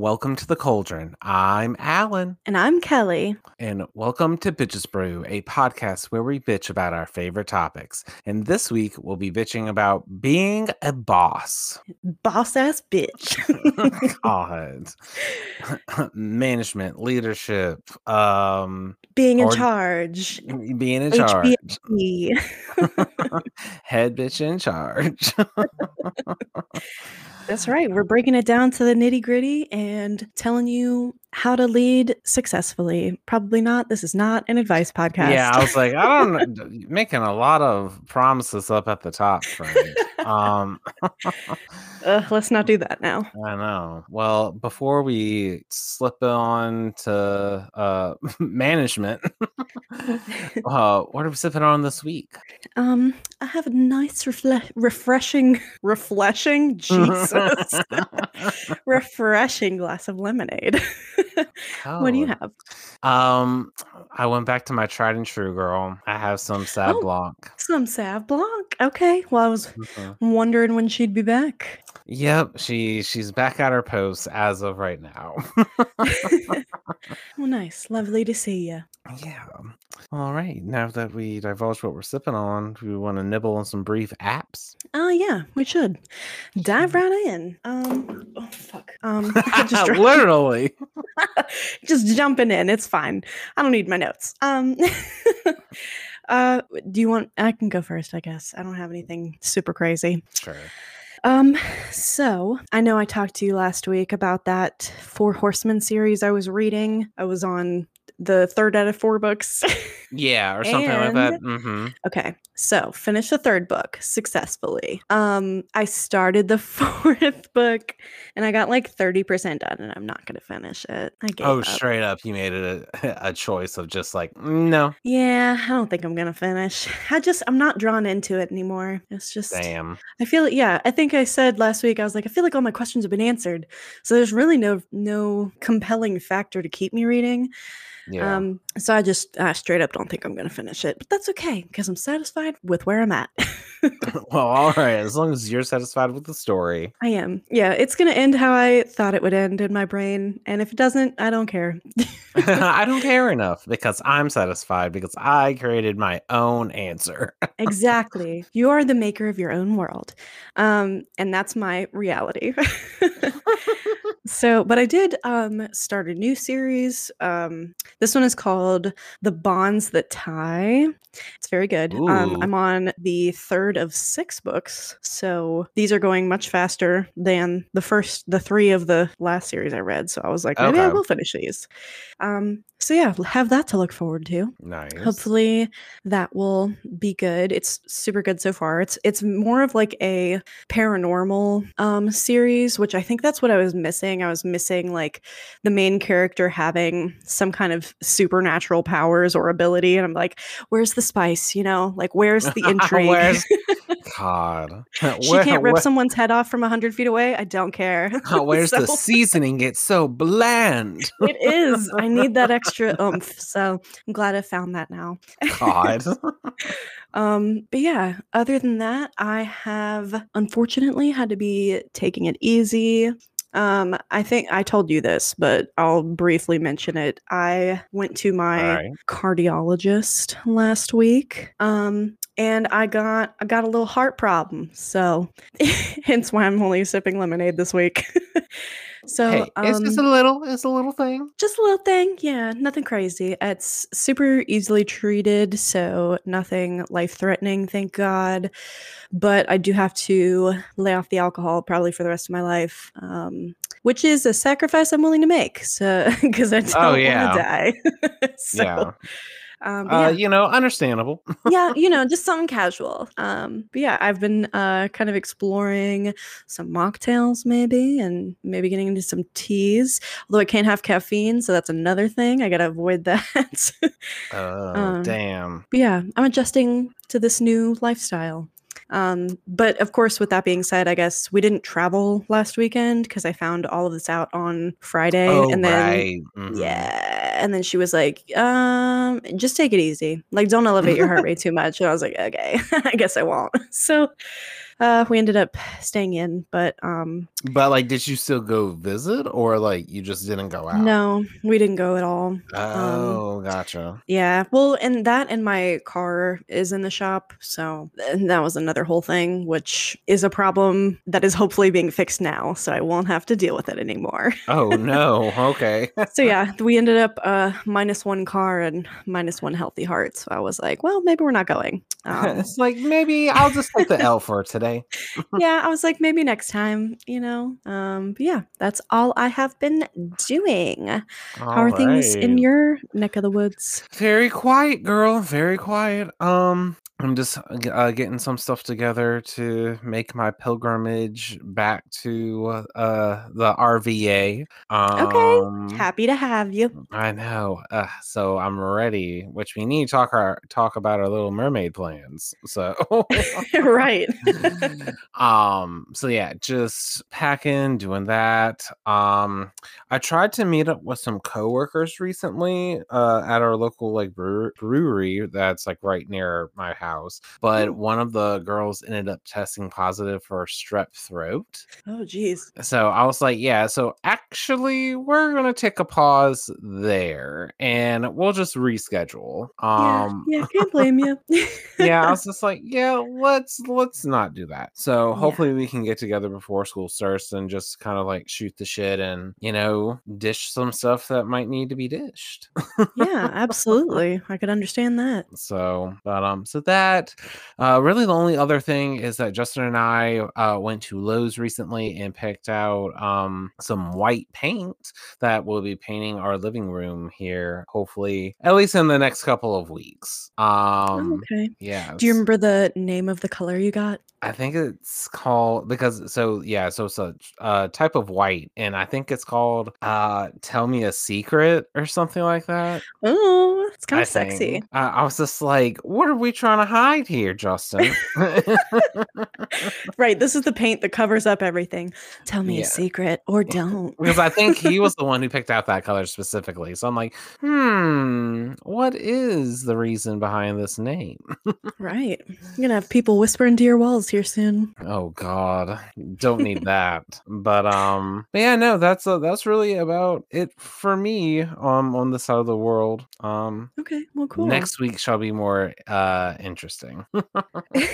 Welcome to the Cauldron. I'm Allen, And I'm Kelly. and welcome to Bitches Brew, a podcast where we bitch about our favorite topics. And this week we'll be bitching about being a boss. Boss ass bitch. God, management, leadership, um, Being in charge. being in charge, head bitch in charge. That's right. We're breaking it down to the nitty gritty and telling you how to lead successfully. Probably not. This is not an advice podcast. Yeah, I was like, I don't making a lot of promises up at the top. Um, Ugh, let's not do that now. I know. Well, before we slip on to uh, management, uh, what are we sipping on this week? Um, I have a nice, refle- refreshing, refreshing, Jesus, refreshing glass of lemonade. What do you Oh, have? Um, I went back to my tried and true girl. I have some Sauv Oh. Blanc. Some Sauv Blanc. Okay. Well, I was Mhm. wondering when she'd be back. Yep, she she's back at her post as of right now. well, nice. Lovely to see you. yeah. All right. Now that we divulged what we're sipping on, do we want to nibble on some brief apps? Oh, yeah, we should dive right in. Um, oh, fuck. Um, just, Literally. just jumping in. It's fine. I don't need my notes. Um, uh, do you want? I can go first, I guess. I don't have anything super crazy. Sure. Um, so I know I talked to you last week about that Four Horsemen series I was reading. I was on the third out of four books. Yeah, or something like that. Mm-hmm. okay, so finish the third book successfully. Um, I started the fourth book and I got like 30% done and I'm not gonna finish it. I gave Oh, up. straight up, you made it a, a choice of just like, "Mm, no, Yeah, I don't think I'm gonna finish. I just I'm not drawn into it anymore. It's just damn. I feel yeah, I think I said last week I was like I feel like all my questions have been answered. So there's really no no compelling factor to keep me reading. Yeah. Um so I just I straight up don't think I'm going to finish it. But that's okay because I'm satisfied with where I'm at. well, all right. As long as you're satisfied with the story. I am. Yeah, it's going to end how I thought it would end in my brain, and if it doesn't, I don't care. I don't care enough because I'm satisfied because I created my own answer. exactly. You are the maker of your own world. Um, and that's my reality. so, but I did um, start a new series. Um, this one is called The Bonds That Tie. It's very good. Um, I'm on the third of six books. So these are going much faster than the first, the three of the last series I read. So I was like, maybe I will finish these. Um, so yeah, have that to look forward to. Nice. hopefully that will be good. It's super good so far. It's it's more of like a paranormal um series which i think that's what i was missing. I was missing like the main character having some kind of supernatural powers or ability and i'm like where's the spice you know? Like where's the intrigue? Where's- God. she Where- can't rip where- someone's head off from 100 feet away? I don't care. Where's the seasoning? It's so bland. it is. I need that extra oomph so i'm glad i found that now God. Um, but yeah, other than that, I have unfortunately had to be taking it easy. Um, I think I told you this, but I'll briefly mention it. I went to my Alright. cardiologist last week. Um, and I got I got a little heart problem. So hence why I'm only sipping lemonade this week. So hey, it's just a um, little, it's a little thing. just a little thing, yeah, nothing crazy. It's super easily treated, so nothing life threatening, thank God. But I do have to lay off the alcohol probably for the rest of my life, um, which is a sacrifice I'm willing to make. So because I don't Oh, want to die. so, yeah. Um, Uh, yeah. you know, understandable. yeah, you know, just something casual. Um, but yeah, I've been uh kind of exploring some mocktails maybe and maybe getting into some teas. Although I can't have caffeine, so that's another thing. I gotta avoid that. Oh, Um, damn. but yeah, I'm adjusting to this new lifestyle. Um, but of course, with that being said, I guess we didn't travel last weekend because I found all of this out on Friday. Oh, and then right. mhm. yeah. And then she was like, um, just take it easy. Like, don't elevate your heart rate too much. And I was like, okay, I guess I won't. So Uh, we ended up staying in, but um, But like, did you still go visit, or like you just didn't go out? no, we didn't go at all. Um, Oh, gotcha. yeah, well, and that and my car is in the shop, so that was another whole thing, which is a problem that is hopefully being fixed now, so I won't have to deal with it anymore. Oh no. Okay. so yeah, we ended up uh minus one car and minus one healthy heart. So I was like, well, maybe we're not going. Um, it's like maybe I'll just take the L for today. yeah, I was like, maybe next time, you know. Um, but yeah, that's all I have been doing. How are things in your neck of the woods? Very quiet, girl. Very quiet. Um, I'm just uh, uh, getting some stuff together to make my pilgrimage back to uh the RVA. Okay, Um, happy to have you. I know. Uh, so I'm ready. Which we need to talk our talk about our Little Mermaid plans. So. right. um so yeah just packing doing that um i tried to meet up with some coworkers recently uh at our local like brewer- brewery that's like right near my house but Oh. one of the girls ended up testing positive for strep throat Oh, geez. so i was like yeah so actually we're gonna take a pause there and we'll just reschedule um yeah, yeah, can't blame you. yeah, I was just like, yeah, let's let's not do that. So Yeah. hopefully we can get together before school starts and just kind of like shoot the shit and you know dish some stuff that might need to be dished. yeah, absolutely. I could understand that. So, but um, so that uh, really the only other thing is that Justin and I uh, went to Lowe's recently and picked out um some white paint that we'll be painting our living room here. Hopefully, at least in the next couple of weeks. Oh, Um, okay. yeah. Do you remember the name of the color you got? I think it's called because so yeah, so it's a uh, type of white, and I think it's called uh "Tell Me a Secret" or something like that. Oh, it's kind of sexy. I, was just like, "What are we trying to hide here, Justin?" Right. This is the paint that covers up everything. Tell me Yeah. a secret or don't. because I think he was the one who picked out that color specifically. So I'm like, "Hmm, what is the reason behind this name?" right. You're going to have people whisper into your walls here soon. Oh God, don't need that. But um, but yeah, no, that's uh, that's really about it for me. Um, on this side of the world. Um, Okay. Well, cool. next week shall be more uh interesting.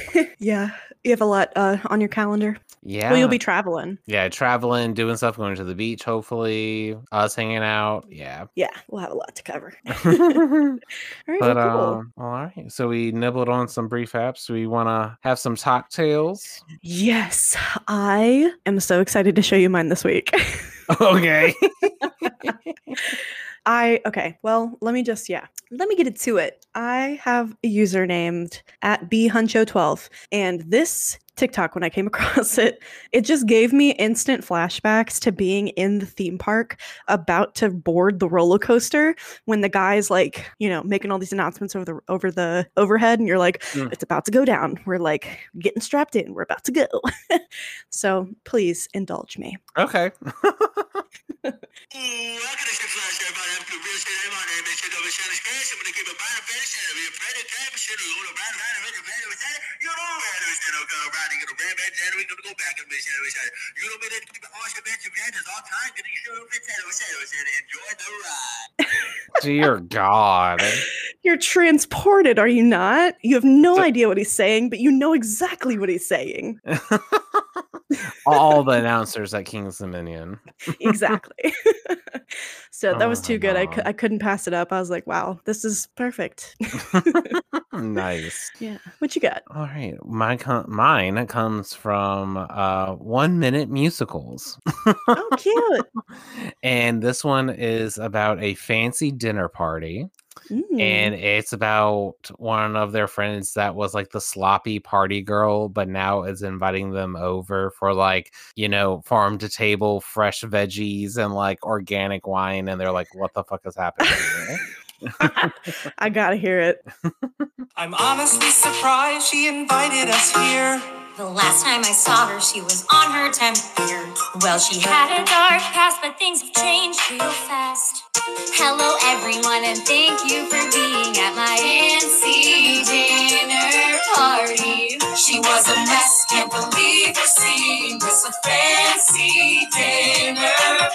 yeah. You have a lot uh, on your calendar. yeah, Well, you'll be traveling. yeah, traveling, doing stuff, going to the beach. Hopefully, us hanging out. Yeah. Yeah. We'll have a lot to cover. All but well, cool. um, all right. So we nibbled on some brief apps. We want to have some cocktails. Yes. I am so excited to show you mine this week. okay. I okay. Well, let me just yeah. Let me get into it. I have a user named at bhuncho12, and this TikTok when I came across it, it just gave me instant flashbacks to being in the theme park about to board the roller coaster when the guy's like, you know, making all these announcements over the over the overhead, and you're like, Mm. it's about to go down. We're like getting strapped in. We're about to go. so please indulge me. okay. Ooh, I could have flash everybody have to real shit. Everybody name is shit over shit. Cash. I'm gonna keep a bottom finish. Shit, be a pretty cap. Shit, you know, is. You know, go right. You gonna ram it. Then we gonna go back and shit. Shit. You know, me then keep it all shit. Bitch, you get this all time. Get you shit. Shit, shit, shit. Enjoy the ride. Dear God. You're transported, are you not? You have no idea what he's saying, but you know exactly what he's saying. All the announcers at King's Dominion. Exactly. so that oh was Oh, too good. I, God. I couldn't pass it up. I was like, wow, this is perfect. nice. yeah. What you got? All right, my com- mine comes from uh, One Minute Musicals, Oh, cute. and this one is about a fancy dinner party, Mm. and it's about one of their friends that was like the sloppy party girl, but now is inviting them over for like you know farm to table fresh veggies and like organic wine, and they're like, "What the fuck is happening?" I gotta hear it. I'm honestly surprised she invited us here. The last time I saw her, she was on her 10th year. Well, she had a dark past, but things have changed real fast. Hello, everyone, and thank you for being at my fancy dinner party. She was a mess, can't believe was a fancy dinner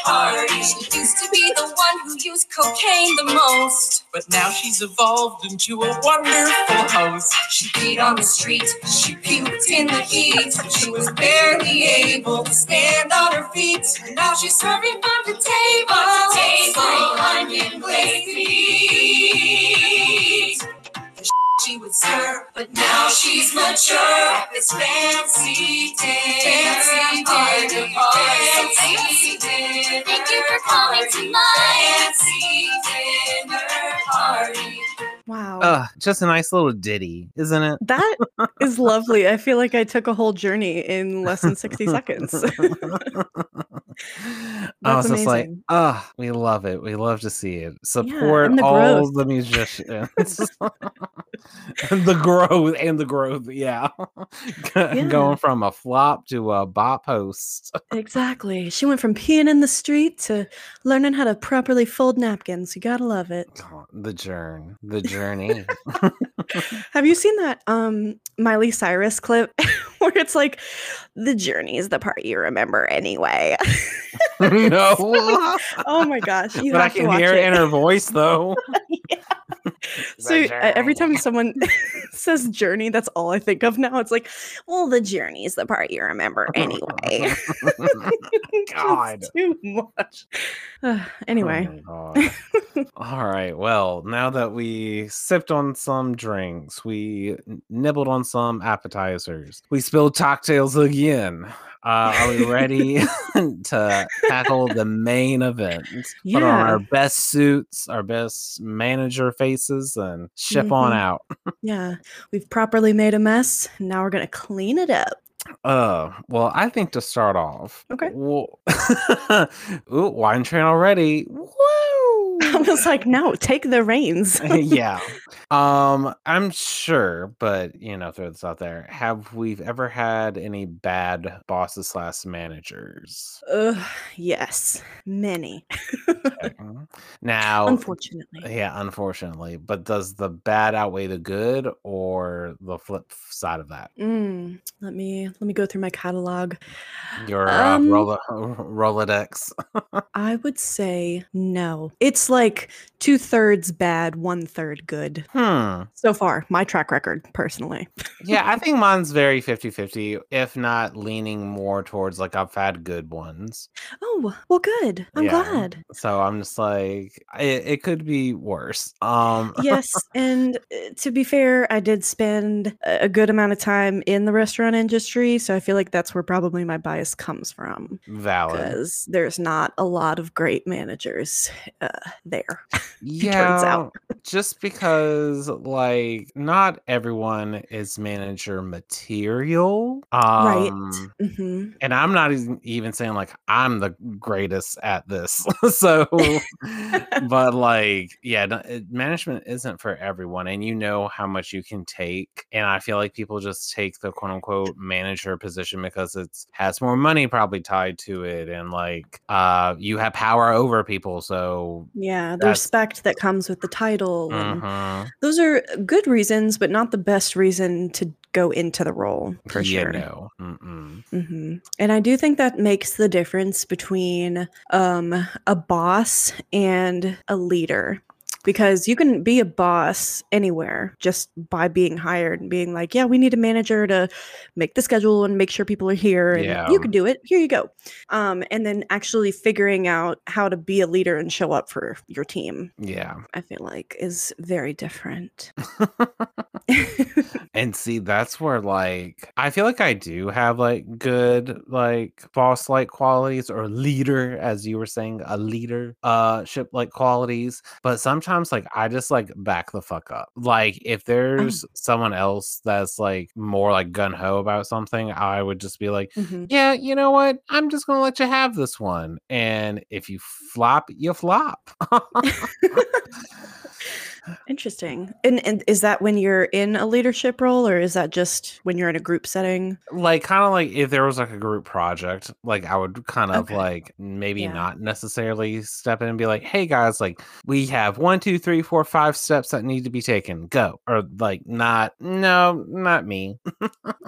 party. She used to be the one who used cocaine the most. But now she's evolved into a wonderful host. She peed on the street, she puked in the heat. She was barely able to stand on her feet. And now she's serving farm the table. Table, onion glazed meat. The sh- She would serve, but now she's mature. It's fancy dinner party. Fancy dinner. Thank you for coming tonight. Fancy dinner party. Wow. Uh, just a nice little ditty, isn't it? that is lovely. I feel like I took a whole journey in less than 60 seconds. I was just like, amazing. ah, we love it. We love to see it. Support and the all growth. the musicians. and the growth and the growth, yeah. Yeah. Going from a flop to a bop host. Exactly. She went from peeing in the street to learning how to properly fold napkins. You gotta love it. Oh, the journey. The journey. Have you seen that um Miley Cyrus clip where it's like the journey is the part you remember anyway? no. oh my gosh, you but I have to can hear it. in her voice though. so uh, every time someone says journey, that's all I think of now. It's like, well, the journey is the part you remember anyway. God. too much. Uh, anyway, Oh. All right. Well, now that we sipped on some drinks, we nibbled on some appetizers, we spilled cocktails again. Uh, are we ready to tackle the main event? Put on our best suits, our best manager faces, and ship on Mhm. out. yeah, we've properly made a mess. Now we're gonna clean it up. Uh, well, I think to start off, Okay. Well, ooh, wine train already. Woo! I was like, no, take the reins. yeah. Um, I'm sure, but you know, throw this out there. Have we ever had any bad bosses slash managers? Ugh, yes, many. Okay. now, Unfortunately. yeah, unfortunately. But does the bad outweigh the good, or the flip side of that? Mm, let me let me go through my catalog. Your uh, Um, Rolo- Rolodex. I would say no. It's like two thirds bad, one third good. Hmm. So far, my track record, personally. Yeah, I think mine's very 50 50, if not leaning more towards like I've had good ones. Oh, well, good. I'm Yeah. glad. So I'm just like, it, it could be worse. Um, Yes, and uh, to be fair, I did spend a a good amount of time in the restaurant industry, so I feel like that's where probably my bias comes from valid. because there's not a lot of great managers uh, there. Yeah, out. just because like not everyone is manager material. Right. Um, hmm and I'm not even even saying like I'm the greatest at this. so, but like, yeah, management isn't for everyone, and you know how much you can take. And I feel like people just take the quote unquote manager position because it's has more money probably tied to it, and like, uh, you have power over people. So, Yeah, the That's- respect that comes with the title. And mhm. those are good reasons, but not the best reason to go into the role for yeah, sure. no. Mm-mm. hmm And I do think that makes the difference between um, a boss and a leader. Because you can be a boss anywhere just by being hired and being like, yeah, we need a manager to make the schedule and make sure people are here. And Yeah. you can do it. Here you go. Um, and then actually figuring out how to be a leader and show up for your team, Yeah. I feel like is very different. And see, that's where like I feel like I do have like good like boss like qualities or leader, as you were saying, a leader uh ship like qualities. But sometimes like I just like back the fuck up. Like if there's someone else that's like more like gun ho about something, I would just be like, Mhm. Yeah, you know what? I'm just gonna let you have this one. And if you flop, you flop. Interesting. And, and is that when you're in a leadership role or is that just when you're in a group setting? like kind of like if there was like a group project like i would kind of Okay. like maybe Yeah. not necessarily step in and be like hey guys like we have one two three four five steps that need to be taken go or like not no not me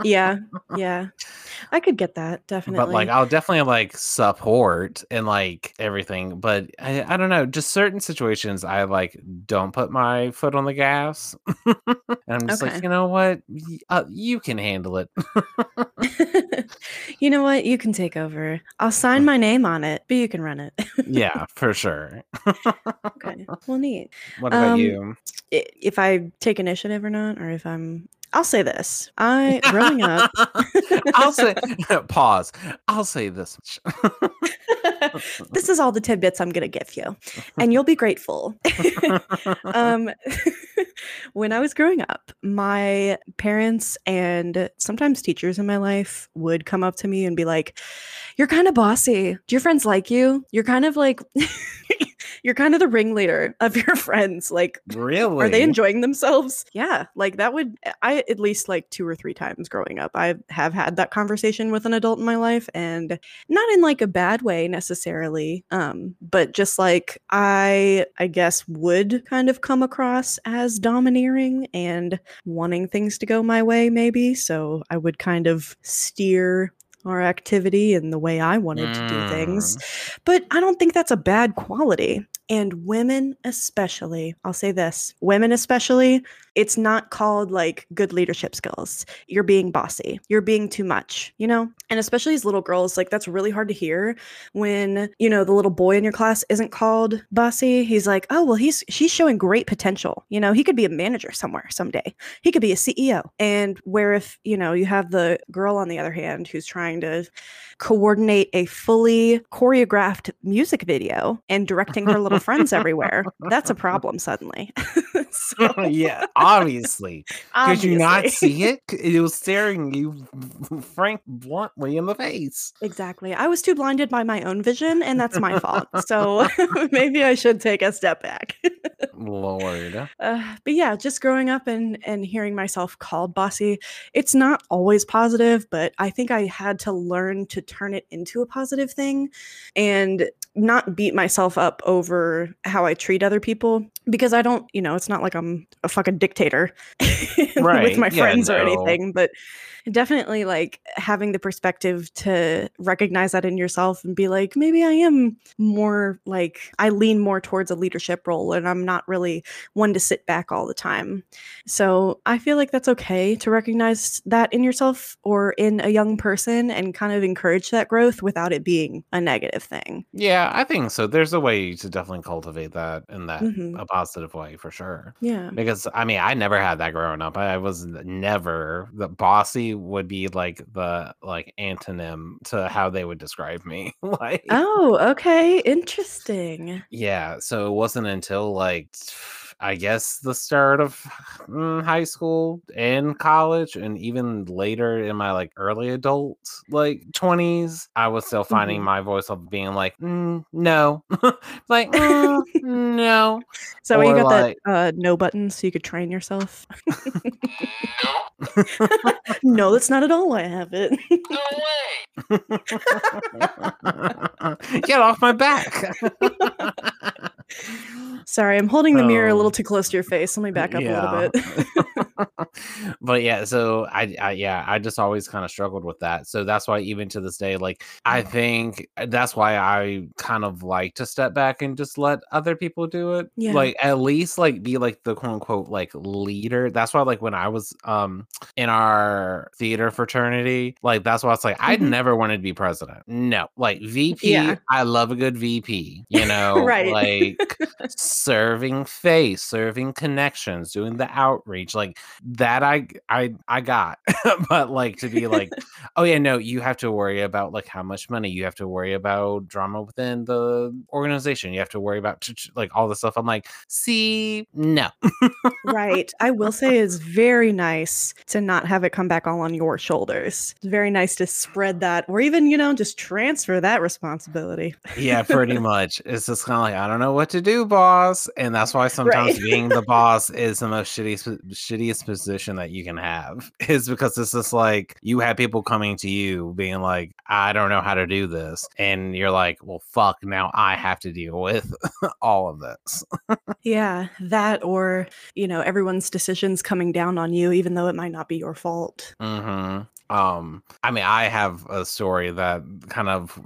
yeah. Yeah. I could get that definitely. but like I'll definitely like support and like everything. But I, I don't know, just certain situations I like don't put my foot on the gas, and I'm just Okay. like, you know what, uh, you can handle it. you know what? You can take over. I'll sign my name on it, but you can run it. yeah, for sure. okay. Well, neat. What about Um, you? If I take initiative or not, or if I'm, I'll say this. I growing up. I'll say pause. I'll say this much. this is all the tidbits I'm going to give you, and you'll be grateful. um, when I was growing up, my parents and sometimes teachers in my life would come up to me and be like, You're kind of bossy. Do your friends like you? You're kind of like, you're kind of the ringleader of your friends. Like, really? are they enjoying themselves? Yeah, like that would I at least like two or three times growing up. I have had that conversation with an adult in my life and not in like a bad way necessarily. Um, but just like I I guess would kind of come across as domineering and wanting things to go my way maybe. So I would kind of steer our activity and the way I wanted to do things. Mm. But I don't think that's a bad quality. And women, especially, I'll say this women, especially, it's not called like good leadership skills. You're being bossy, you're being too much, you know? And especially as little girls, like that's really hard to hear when, you know, the little boy in your class isn't called bossy. He's like, oh, well, he's, she's showing great potential. You know, he could be a manager somewhere someday, he could be a CEO. And where if, you know, you have the girl on the other hand who's trying to coordinate a fully choreographed music video and directing her little friends everywhere, that's a problem suddenly. so, yeah, obviously. Could you not see it? It was staring you frank bluntly in the face. Exactly. I was too blinded by my own vision, and that's my fault. So maybe I should take a step back. Lord. Uh, but yeah, just growing up and and hearing myself called bossy, it's not always positive, but I think I had to learn to turn it into a positive thing and not beat myself up over how I treat other people because I don't, you know, it's not like I'm a fucking dictator Right, with my yeah, friends or anything, but definitely like having the perspective to recognize that in yourself and be like maybe i am more like i lean more towards a leadership role and i'm not really one to sit back all the time so i feel like that's okay to recognize that in yourself or in a young person and kind of encourage that growth without it being a negative thing Yeah, I think so. There's a way to definitely cultivate that in that Mhm. a positive way for sure. yeah Because I mean, I never had that growing up. I was never the bossy would be like the like antonym to how they would describe me. like oh okay interesting yeah, so it wasn't until like I guess the start of mm, high school and college and even later in my like early adult like 20s I was still finding Mhm. my voice of being like mm, no like mm, no so you got like- that uh, no button so you could train yourself No, no that's not at all why i have it no way. Get off my back. Sorry, I'm holding the mirror a Oh. little too close to your face. Let me back up a little bit. but yeah, so I, I yeah, I just always kind of struggled with that. So that's why even to this day, like I think uh, that's why I kind of like to step back and just let other people do it. Yeah. Like at least like be like the quote unquote like leader. That's why like when I was um in our theater fraternity, like that's why it's like I'd Mhm. never wanted to be president. No, like VP, Yeah. I love a good VP, you know, Right. like serving face, serving connections, doing the outreach, like that I I I got. but like to be like, oh yeah, no, you have to worry about like how much money, you have to worry about drama within the organization, you have to worry about like all the stuff. I'm like, see, no. right. I will say it's very nice to not have it come back all on your shoulders. It's very nice to spread that or even, you know, just transfer that responsibility. yeah, pretty much. It's just kind of like I don't know what to do, boss, and that's why sometimes Right. being the boss is the most shittiest shittiest position that you can have. Is because it's just like you have people coming to you being like, I don't know how to do this, and you're like, well, fuck, now I have to deal with all of this. Yeah, that or, you know, everyone's decisions coming down on you, even though it might not be your fault. hmm um i mean i have a story that kind of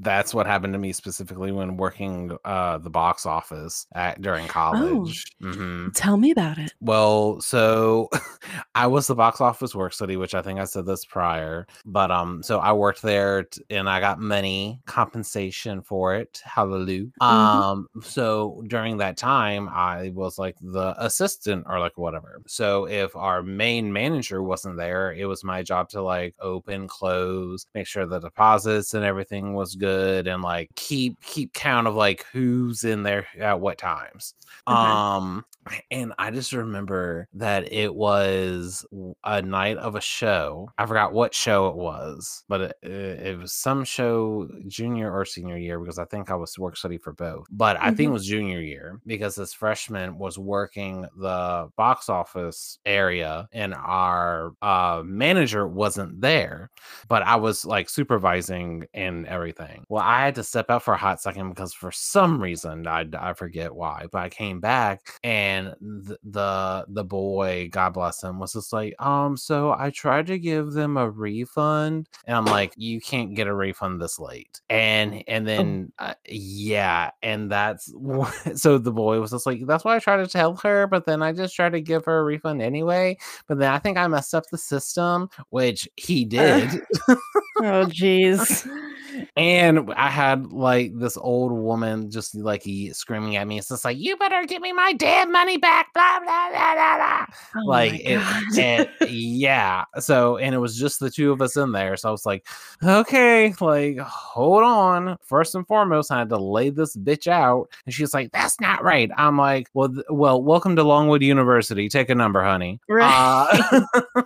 that's what happened to me specifically when working uh the box office at during college. Hmm Tell me about it. well so i was the box office work study which i think i said this prior but um so i worked there t- and i got money compensation for it. Hallelujah. Um so during that time i was like the assistant or like whatever. So if our main manager wasn't there it was my job to like open close make sure the deposits and everything was good and like keep keep count of like who's in there at what times Okay. um and I just remember that it was a night of a show. I forgot what show it was, but it, it, was some show junior or senior year because I think I was work study for both. But I think it Mhm. was junior year because this freshman was working the box office area and our uh, manager wasn't there, but I was like supervising and everything. Well, I had to step out for a hot second because for some reason I, I forget why, but I came back and the, the the boy, God bless him, was just like, um, so I tried to give them a refund, and I'm like, you can't get a refund this late, and and then uh, yeah, and that's so the boy was just like, that's why I tried to tell her, but then I just tried to give her a refund anyway, but then I think I messed up the system, which he did. Oh, jeez. And I had like this old woman just like screaming at me. It's just like, you better give me my damn money back. Blah, blah, blah, blah, blah. Oh like, it, and yeah. So, and it was just the two of us in there. So I was like, okay, like, hold on. First and foremost, I had to lay this bitch out. And she's like, that's not right. I'm like, well, th- well, welcome to Longwood University. Take a number, honey. Right. Uh,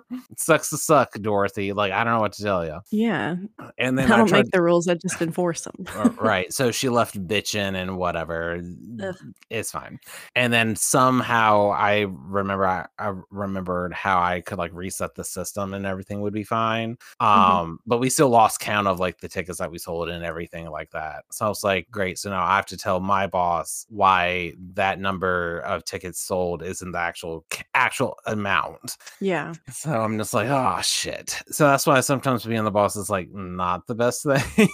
sucks to suck, Dorothy. Like, I don't know what to tell you. yeah. And then I, don't tried make the rules, I just enforce them. right. So she left bitching and whatever. Ugh. It's fine. And then somehow I remember I, I remembered how I could like reset the system and everything would be fine. Um, but we still lost count of like the tickets that we sold and everything like that. So I was like, great. So now I have to tell my boss why that number of tickets sold isn't the actual actual amount. Yeah. So I'm just like, oh shit. So that's why sometimes being the boss is like not the best thing.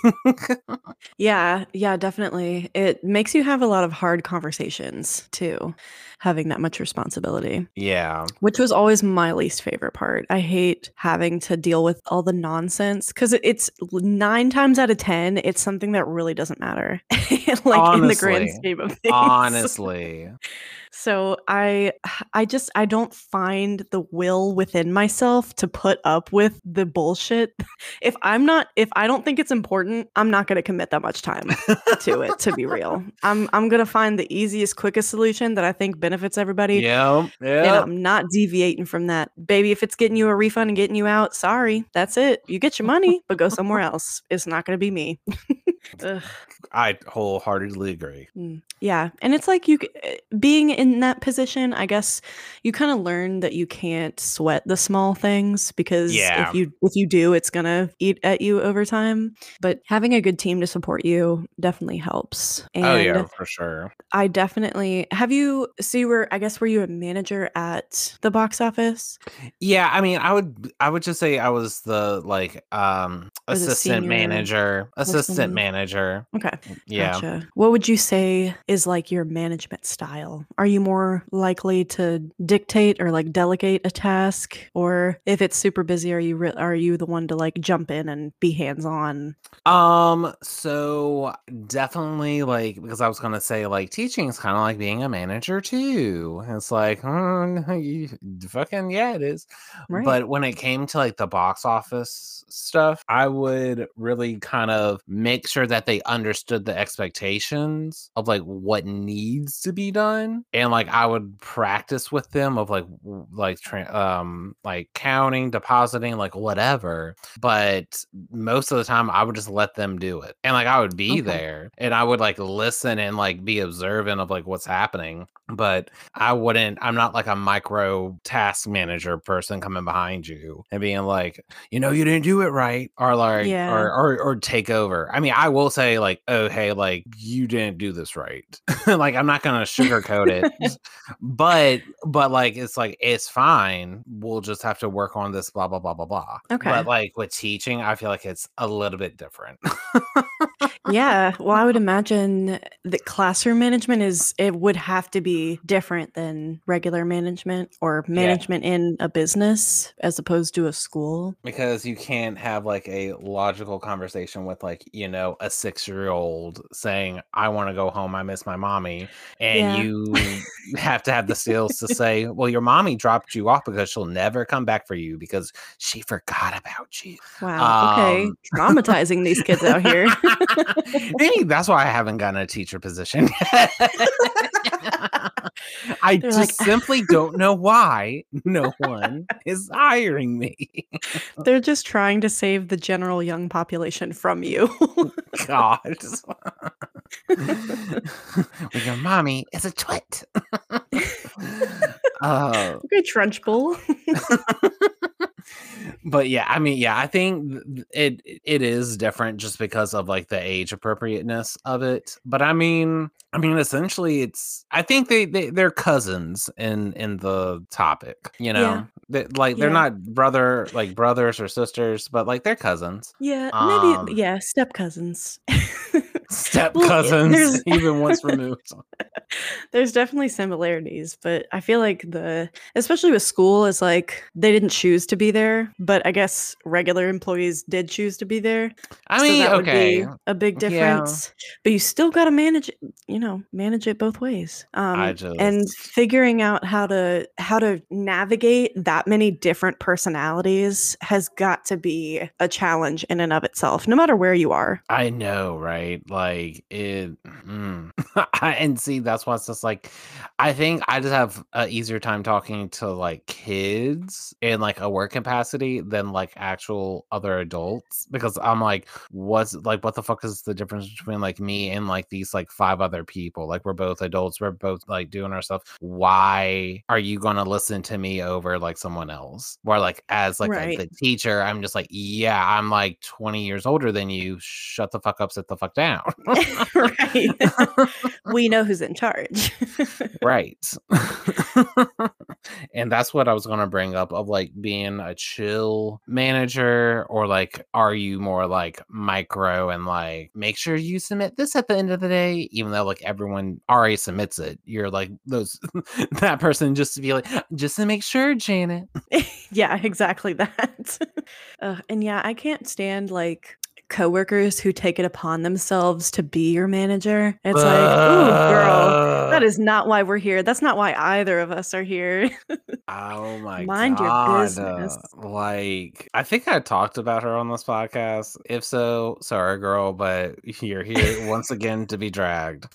Yeah, yeah, definitely. It makes you have a lot of hard conversations too, having that much responsibility, yeah. which was always my least favorite part. I hate having to deal with all the nonsense because it's nine times out of 10, it's something that really doesn't matter, like in the grand scheme of things. Honestly. So I I just I don't find the will within myself to put up with the bullshit. If I'm not if I don't think it's important, I'm not going to commit that much time to it to be real. I'm I'm going to find the easiest quickest solution that I think benefits everybody. Yeah. And I'm not deviating from that. Baby, if it's getting you a refund and getting you out, sorry. That's it. You get your money, but go somewhere else. It's not going to be me. I wholeheartedly agree. Mm, Yeah, and it's like you eh, being in that position. I guess you kind of learn that you can't sweat the small things because Yeah. if you if you do, it's gonna eat at you over time. But having a good team to support you definitely helps. And oh yeah, for sure. I definitely have you. So you were, I guess, were you a manager at the box office? Yeah, I mean, I would I would just say I was the like um assistant senior manager, assistant manager. Okay. Yeah. Gotcha. What would you say is like your management style? Are you more likely to dictate or like delegate a task, or if it's super busy, are you re- are you the one to like jump in and be hands on? Um, so definitely like because I was gonna say like teaching is kind of like being a manager too. It's like, hmm, you, fucking yeah, it is. Right. But when it came to like the box office stuff, I would really kind of make sure that they understood the expectations of like what needs to be done, and like I would practice with them of like like tra- um like counting, depositing, like whatever. But most of the time, I would just let them do it, and like I would be Okay. there, and I would like listen and like be observant of like what's happening. But I wouldn't. I'm not like a micro task manager person coming behind you and being like, you know, you didn't do it right, or like, Yeah. or, or or take over. I mean, I will say like, oh Oh, hey, like you didn't do this right. like I'm not gonna sugarcoat it, but but like it's like it's fine. We'll just have to work on this. Blah blah blah blah blah. Okay. But like with teaching, I feel like it's a little bit different. yeah. Well, I would imagine that classroom management is it would have to be different than regular management or management in a business as opposed to a school. because you can't have like a logical conversation with like you know a six year old saying i want to go home i miss my mommy and Yeah. you have to have the skills to say well your mommy dropped you off because she'll never come back for you because she forgot about you Wow. Okay. Um, Traumatizing these kids out here. Maybe that's why i haven't gotten a teacher position i They're just like- simply don't know why no one is hiring me They're just trying to save the general young population from you. God. well, your mommy is a twit. uh, okay, Trunchbull. But yeah, I mean, yeah, I think th- th- it it is different just because of like the age appropriateness of it. But I mean, I mean, essentially, it's I think they, they they're cousins in in the topic. You know, Yeah. They- like they're Yeah. not brother like brothers or sisters, but like they're cousins, Yeah, maybe Um, yeah, step cousins. step Well, cousins, there's- even once removed. There's definitely similarities, but I feel like the especially with school is like they didn't choose to be there, but I guess regular employees did choose to be there. I so mean, that okay. would be a big Yeah. difference. But you still got to manage, you know, manage it both ways. Um, I and figuring out how to how to navigate that many different personalities has got to be a challenge in and of itself, no matter where you are. I know, right? Like it, mm. And see, that's why it's just like, I think I just have an easier time talking to like kids in like a work capacity than like actual other adults because I'm like, what's like, what the fuck is the difference between like me and like these like five other people? Like, we're both adults, we're both like doing our stuff. Why are you going to listen to me over like someone else? Where like, as like Right. the teacher, I'm just like, yeah, I'm like 20 years older than you. Shut the fuck up, sit the fuck down. right. we know who's in charge. right. and that's what I was going to bring up of like being a chill manager or like, are you more like micro and like make sure you submit this at the end of the day, even though like everyone already submits it. You're like those, that person just to be like, just to make sure, Janet. yeah, exactly that. uh, and yeah, I can't stand like coworkers who take it upon themselves to be your manager. It's like, ooh, girl, that Uh, not why we're here. That's not why either of us are here. Oh my Mind your god. uh, business. Like I think I talked about her on this podcast. If so, sorry girl, but you're here once again to be dragged.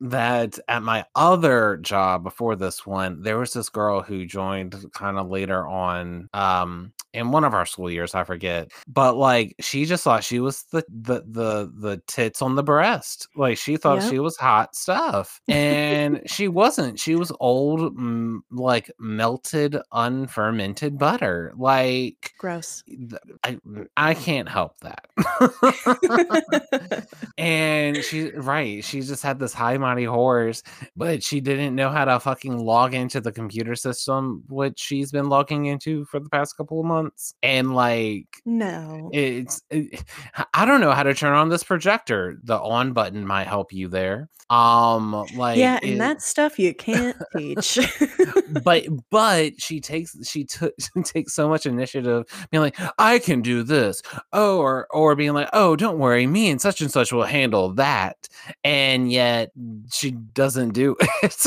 that at my other job before this one, there was this girl who joined kind of later on um in one of our school years, I forget. But like she just thought she was the the the the tits on the breast. Like she thought Yep. she was hot stuff. And she wasn't. She was old mm, like melted unfermented butter. Like Gross. th- I I can't help that. and she right, she just had this high mighty horse, but she didn't know how to fucking log into the computer system, which she's been logging into for the past couple of months. And like no. it's eh, it- I don't know how to turn on this projector. The on button might help you there. Um like yeah, it- and that's stuff you can't teach. but but she takes she took takes so much initiative being like i can do this oh or or being like oh don't worry me and such and such will handle that and yet she doesn't do it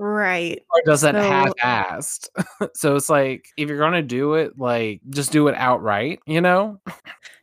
right. or does it So- half-assed so it's like if you're gonna do it like just do it outright you know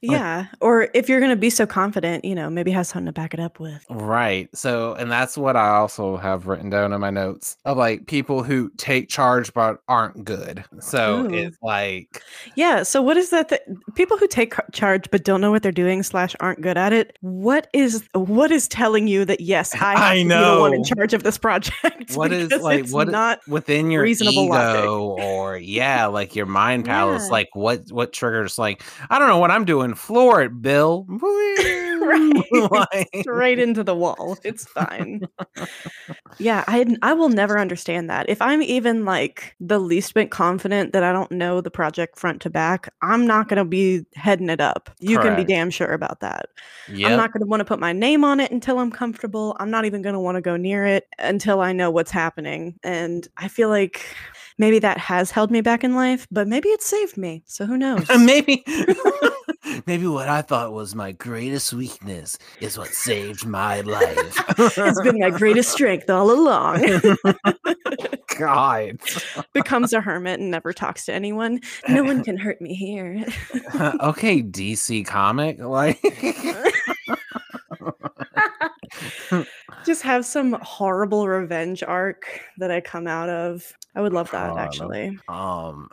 Yeah. Or if you're to be so confident, you know, maybe have something to back it up with. Right. So, and that's what I also have written down in my notes of like people who take charge but aren't good. So Ooh. it's like, Yeah. So what is that? That people who take charge but don't know what they're doing slash aren't good at it. What is what is telling you that yes, I I be the one in charge of this project? what is like what not within your reasonable logic. ego or yeah, like your mind palace, Yeah. like what what triggers like I don't know what I'm doing. Floor it, Bill. Right. Like- Straight into the wall. It's fine. yeah, I I will never understand that. If I'm even like the least bit confident that I don't know the project front to back, I'm not going to be heading it up. You can be damn sure about that. I'm not going to want to put my name on it until I'm comfortable. I'm not even going to want to go near it until I know what's happening. And I feel like maybe that has held me back in life, but maybe it saved me. So who knows? maybe maybe what I thought was my greatest weakness is what saved my life. it's been my greatest strength all along. God. Becomes a hermit and never talks to anyone. No one can hurt me here. okay, DC comic. Like Just have some horrible revenge arc that I come out of. I would love that God. actually. um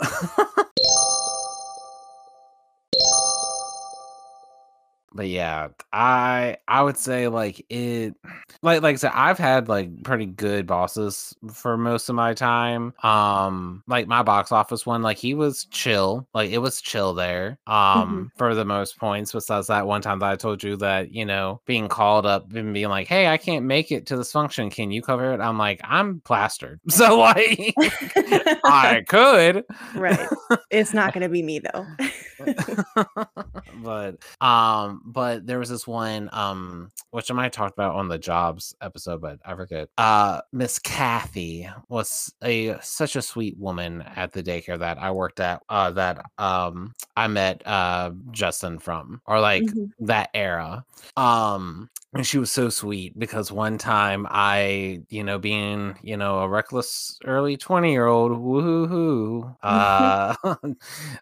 But yeah, I I would say like it like like I said, I've had like pretty good bosses for most of my time. Um like my box office one, like he was chill. Like it was chill there. Um for the most points, besides that one time that I told you that, you know, being called up and being like, Hey, I can't make it to this function. Can you cover it? I'm like, I'm plastered. So like I could. right. It's not going to be me though. but um but there was this one um which i might have talked about on the jobs episode but i forget uh miss kathy was a such a sweet woman at the daycare that i worked at uh that um i met uh justin from or like Mhm. that era um and she was so sweet because one time I, you know, being, you know, a reckless early 20 year old, woohoo, uh, uh,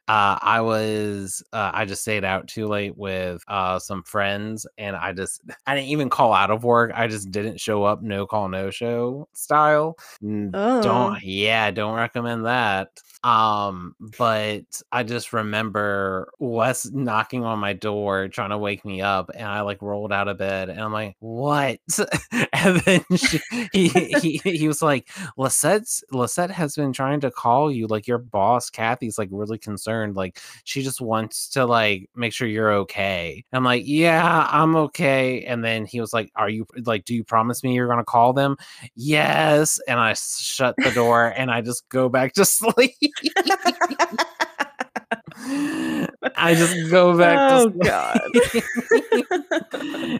I was, uh, I just stayed out too late with uh, some friends and I just, I didn't even call out of work. I just didn't show up, no call, no show style. Oh. Don't, yeah, don't recommend that. Um, but I just remember Wes knocking on my door trying to wake me up, and I like rolled out of bed, and I'm like, "What?" and then she, he, he he was like, "Lissette's Lisette has been trying to call you. Like your boss, Kathy's like really concerned. Like she just wants to like make sure you're okay." I'm like, "Yeah, I'm okay." And then he was like, "Are you like? Do you promise me you're gonna call them?" Yes. And I shut the door, and I just go back to sleep. I just go back oh to god.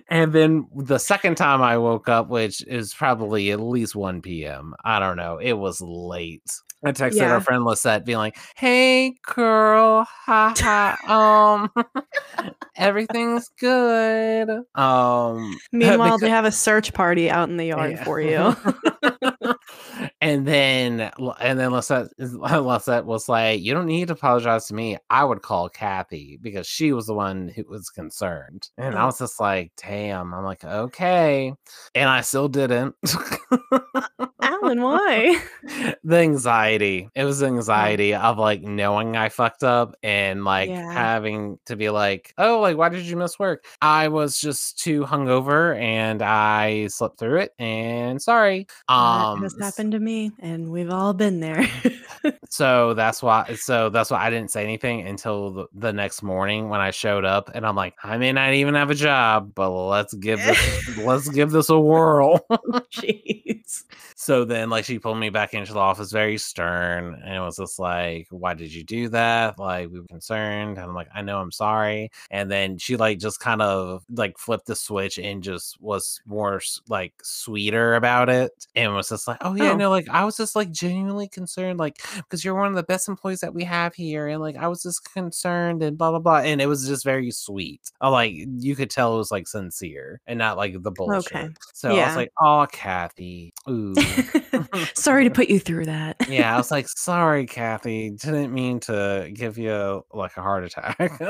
and then the second time I woke up, which is probably at least 1 p.m. I don't know. It was late. I texted Yeah. our friend Lisette being like, hey girl, ha ha. Um everything's good. Um Meanwhile, they have a search party out in the yard Yeah. for you. And then and then Lisette was like, "You don't need to apologize to me. I would call Kathy because she was the one who was concerned." And I Oh. was just like, "Damn!" I'm like, "Okay," and I still didn't. Allen, why? the anxiety. It was anxiety of like knowing I fucked up and like Yeah. having to be like, oh, like why did you miss work? I was just too hungover and I slept through it and sorry. Um that has s- happened to me, and we've all been there. Mm-hmm. so that's why so that's why I didn't say anything until the, the next morning when I showed up and I'm like, I may not even have a job, but let's give this let's give this a whirl. Oh, jeez. So then, like, she pulled me back into the office very stern and it was just like, Why did you do that? Like, we were concerned. And I'm like, I know, I'm sorry. And then she, like, just kind of like flipped the switch and just was more like sweeter about it and was just like, Oh, yeah, Oh. no, like, I was just like genuinely concerned, like, because you're one of the best employees that we have here. And like, I was just concerned and blah, blah, blah. And it was just very sweet. Uh, Like, you could tell it was like sincere and not like the bullshit. Okay. So I was like, Oh, Kathy. Ooh. Sorry to put you through that. yeah, I was like, sorry, Kathy. Didn't mean to give you like a heart attack.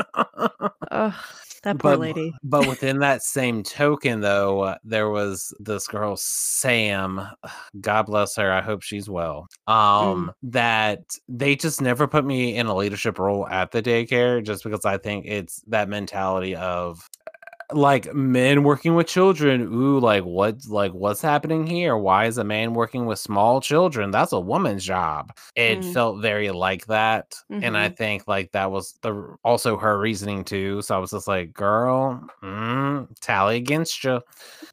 That poor But- lady. but within that same token, though, uh, there was this girl, Sam. God bless her. I hope she's well. Um, that they just never put me in a leadership role at the daycare just because I think it's that mentality of like men working with children. Ooh, like what like what's happening here? Why is a man working with small children? That's a woman's job. It Mm. felt very like that. And I Mhm. think like that was the also her reasoning too. So I was just like, girl, mm, tally against you.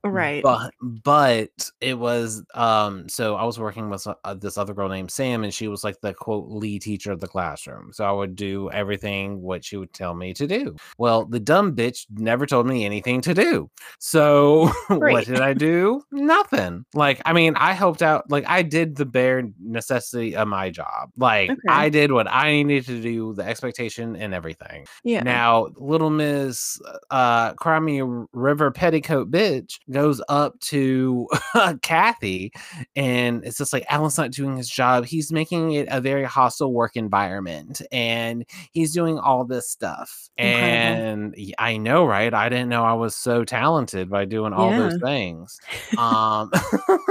Right. But but it was um so I was working with uh, this other girl named Sam and she was like the quote lead teacher of the classroom. So I would do everything what she would tell me to do. Well, the dumb bitch never told me anything to do. So what did I do? Nothing. Like I mean, I helped out like I did the bare necessity of my job. Like Okay. I did what I needed to do, the expectation and everything. yeah. Now, little Miss uh Crimey River Petticoat bitch goes up to Kathy and it's just like Allen's not doing his job. He's making it a very hostile work environment and he's doing all this stuff. Incredible. And I know, right? I didn't know I was so talented by doing all those things. Um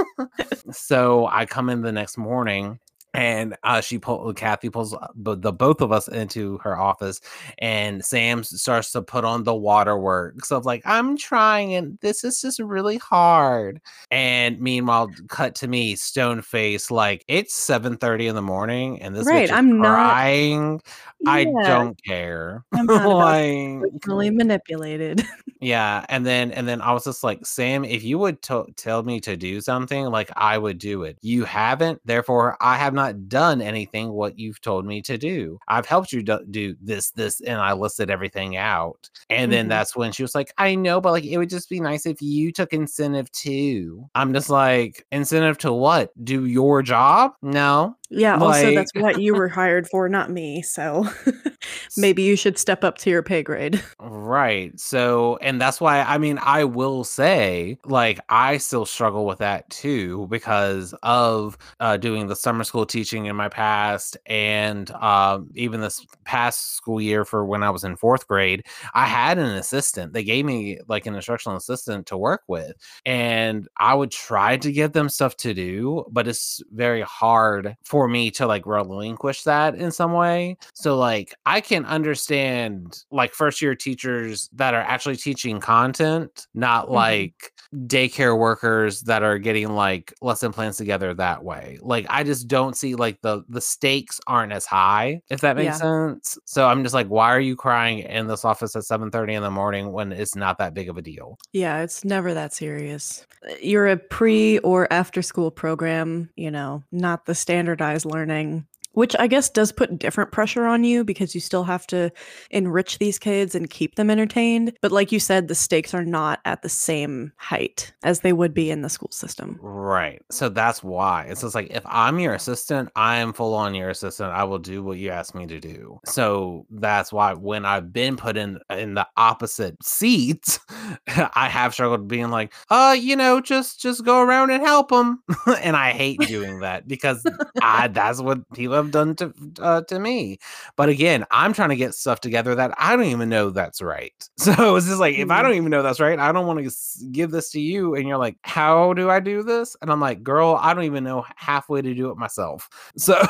so I come in the next morning and uh, she pull Kathy pulls uh, the both of us into her office, and Sam starts to put on the waterworks of like I'm trying, and this is just really hard. And meanwhile, cut to me, stone face, like it's seven thirty in the morning, and this Right, is I'm not- crying. I don't care. I'm like, emotionally manipulated. yeah, and then and then I was just like, Sam, if you would to- tell me to do something, like I would do it. You haven't, therefore I have not done anything what you've told me to do. I've helped you do, do this, this, and I listed everything out. And then Mhm. that's when she was like, I know, but like it would just be nice if you took incentive too. I'm just like, incentive to what? Do your job? No. Yeah, also Like- that's what you were hired for, not me. So maybe you should step up to your pay grade. Right. So, and that's why I mean, I will say, like, I still struggle with that too because of uh, doing the summer school teaching in my past and um, even this past school year for when I was in fourth grade, I had an assistant. They gave me like an instructional assistant to work with, and I would try to give them stuff to do, but it's very hard for me to like relinquish that in some way. So, like, I can understand like first year teachers that are actually teaching content, not Mhm. like daycare workers that are getting like lesson plans together that way. Like I just don't see like the the stakes aren't as high, if that makes sense. So I'm just like, why are you crying in this office at 7:30 in the morning when it's not that big of a deal? Yeah, it's never that serious. Uh, You're a pre or after school program, you know, not the standardized learning, which I guess does put different pressure on you because you still have to enrich these kids and keep them entertained. But like you said, the stakes are not at the same height as they would be in the school system. Right. So that's why. It's just like if I'm your assistant, I am full on your assistant. I will do what you ask me to do. So that's why when I've been put in in the opposite seats, I have struggled being like, uh, you know, just just go around and help them. and I hate doing that because I that's what people done to uh, to me. But again, I'm trying to get stuff together that I don't even know that's right. So it's just like if I Mm. don't even know that's right, I don't want to give this to you, and you're like, "How do I do this?" And I'm like, "Girl, I don't even know halfway to do it myself." So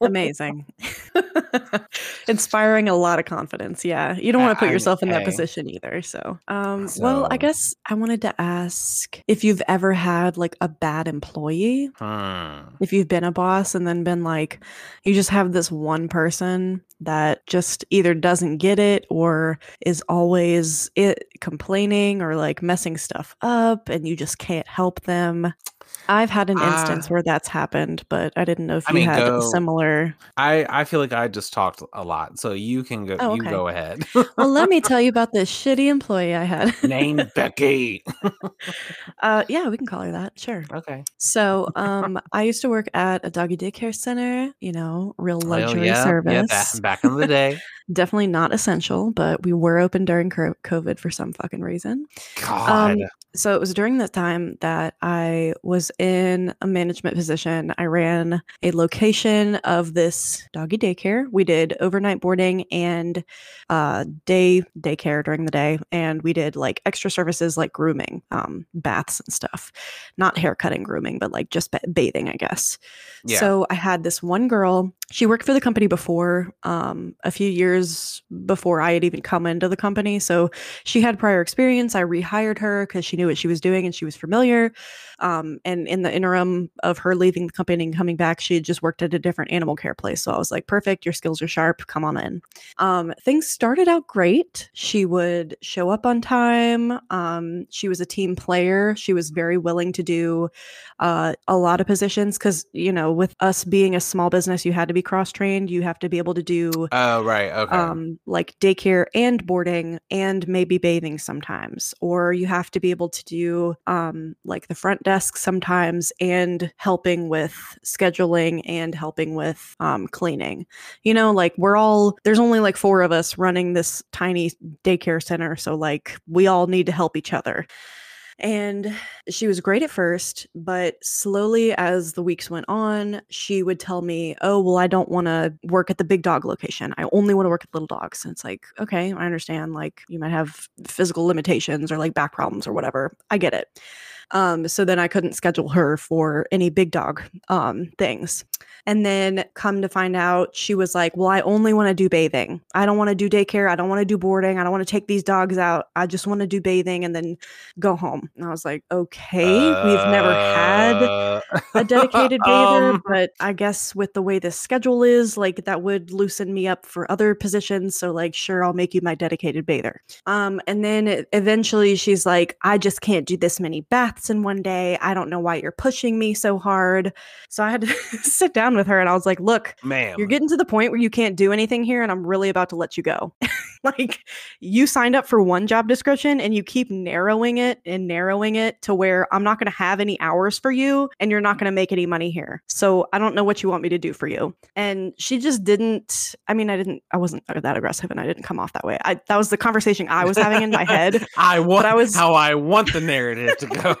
Amazing. Inspiring a lot of confidence. Yeah. You don't want to put yourself in that position either. So, um, well, I guess I wanted to ask if you've ever had like a bad employee, hmm. if you've been a boss and then been like, you just have this one person that just either doesn't get it or is always it complaining or like messing stuff up and you just can't help them. I've had an instance Uh, where that's happened, but I didn't know if I you mean, had go- similar I I feel like I just talked a lot, so you can go. Oh, You go ahead. well, let me tell you about this shitty employee I had. Name Becky. uh, yeah, we can call her that. Sure. Okay. So, um, I used to work at a doggy daycare center. You know, real Oh, luxury yeah, service. Yeah, back, back in the day. Definitely not essential, but we were open during COVID for some fucking reason. God. So it was during the time that I was in a management position. I ran a location of this doggy daycare. We did overnight boarding and uh, day daycare during the day, and we did like extra services like grooming, um, baths and stuff. Not haircutting, grooming, but like just ba- bathing, I guess. Yeah. So I had this one girl. She worked for the company before, um, a few years before I had even come into the company. So she had prior experience. I rehired her because she knew what she was doing and she was familiar. Um, and in the interim of her leaving the company and coming back, she had just worked at a different animal care place. So I was like, perfect, your skills are sharp. Come on in. Um, things started out great. She would show up on time. Um, she was a team player. She was very willing to do uh, a lot of positions because, you know, with us being a small business, you had to be cross trained. You have to be able to do Oh, right. Okay. um, like daycare and boarding and maybe bathing sometimes or you have to be able to do um, like the front desk sometimes and helping with scheduling and helping with um, cleaning you know like we're all there's only like four of us running this tiny daycare center so like we all need to help each other and she was great at first, but slowly as the weeks went on, she would tell me, Oh, well, I don't want to work at the big dog location. I only want to work at little dogs. And it's like, okay, I understand. Like you might have physical limitations or like back problems or whatever. I get it. Um, so then I couldn't schedule her for any big dog um, things. And then come to find out, she was like, Well, I only want to do bathing. I don't want to do daycare. I don't want to do boarding. I don't want to take these dogs out. I just want to do bathing and then go home. And I was like, Okay, we've never had Uh, a dedicated bather, um, but I guess with the way the schedule is, like that would loosen me up for other positions. So, like, sure, I'll make you my dedicated bather. Um, and then eventually she's like, I just can't do this many baths in one day. I don't know why you're pushing me so hard. So I had to sit down with her and I was like, look, ma'am. you're getting to the point where you can't do anything here, and I'm really about to let you go. like, you signed up for one job description and you keep narrowing it and narrowing it to where I'm not going to have any hours for you and you're not going to make any money here. So I don't know what you want me to do for you. And she just didn't, I mean, I didn't, I wasn't that aggressive and I didn't come off that way. I, that was the conversation I was having in my head. I want I was- how I want the narrative to go.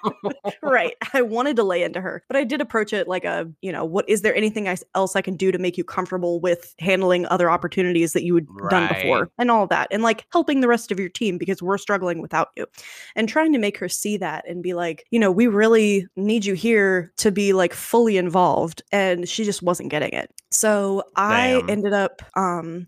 right. I wanted to lay into her, but I did approach it like a, you know, what is there anything else I can do to make you comfortable with handling other opportunities that you had done before and all that and like helping the rest of your team because we're struggling without you and trying to make her see that and be like, you know, we really need you here to be like fully involved and she just wasn't getting it. So I Damn. ended up um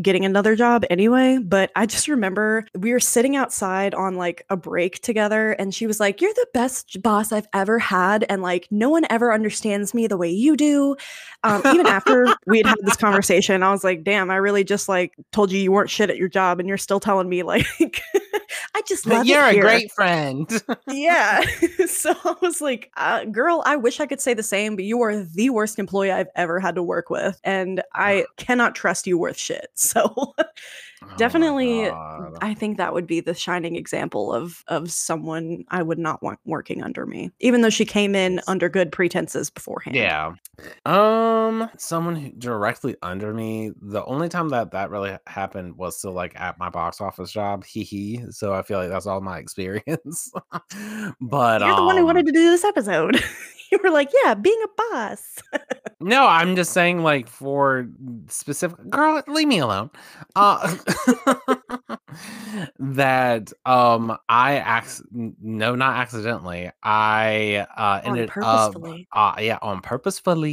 getting another job anyway, but I just remember we were sitting outside on like a break together and she was like, "You're the best boss I've ever had and like no one ever understands me the way you do." Um even after we had had this conversation, I was like, "Damn, I really just like told you you weren't shit at your job and you're still telling me like I just love You're a here." great friend. yeah. so I was like, uh, girl, I wish I could say the same, but you are the worst employee I've ever had to work with. And I cannot trust you worth shit. So Oh definitely God. I think that would be the shining example of of someone I would not want working under me, even though she came in under good pretenses beforehand. Yeah. Um, someone who directly under me. The only time that that really happened was still like at my box office job. Hee hee. So I feel like that's all my experience. but You're the one who um, wanted to do this episode. you were like, yeah, being a boss. No, I'm just saying, like, for specific girl, leave me alone. Uh, that um, I ac- no, not accidentally. I uh ended up purposefully. uh yeah, on purposefully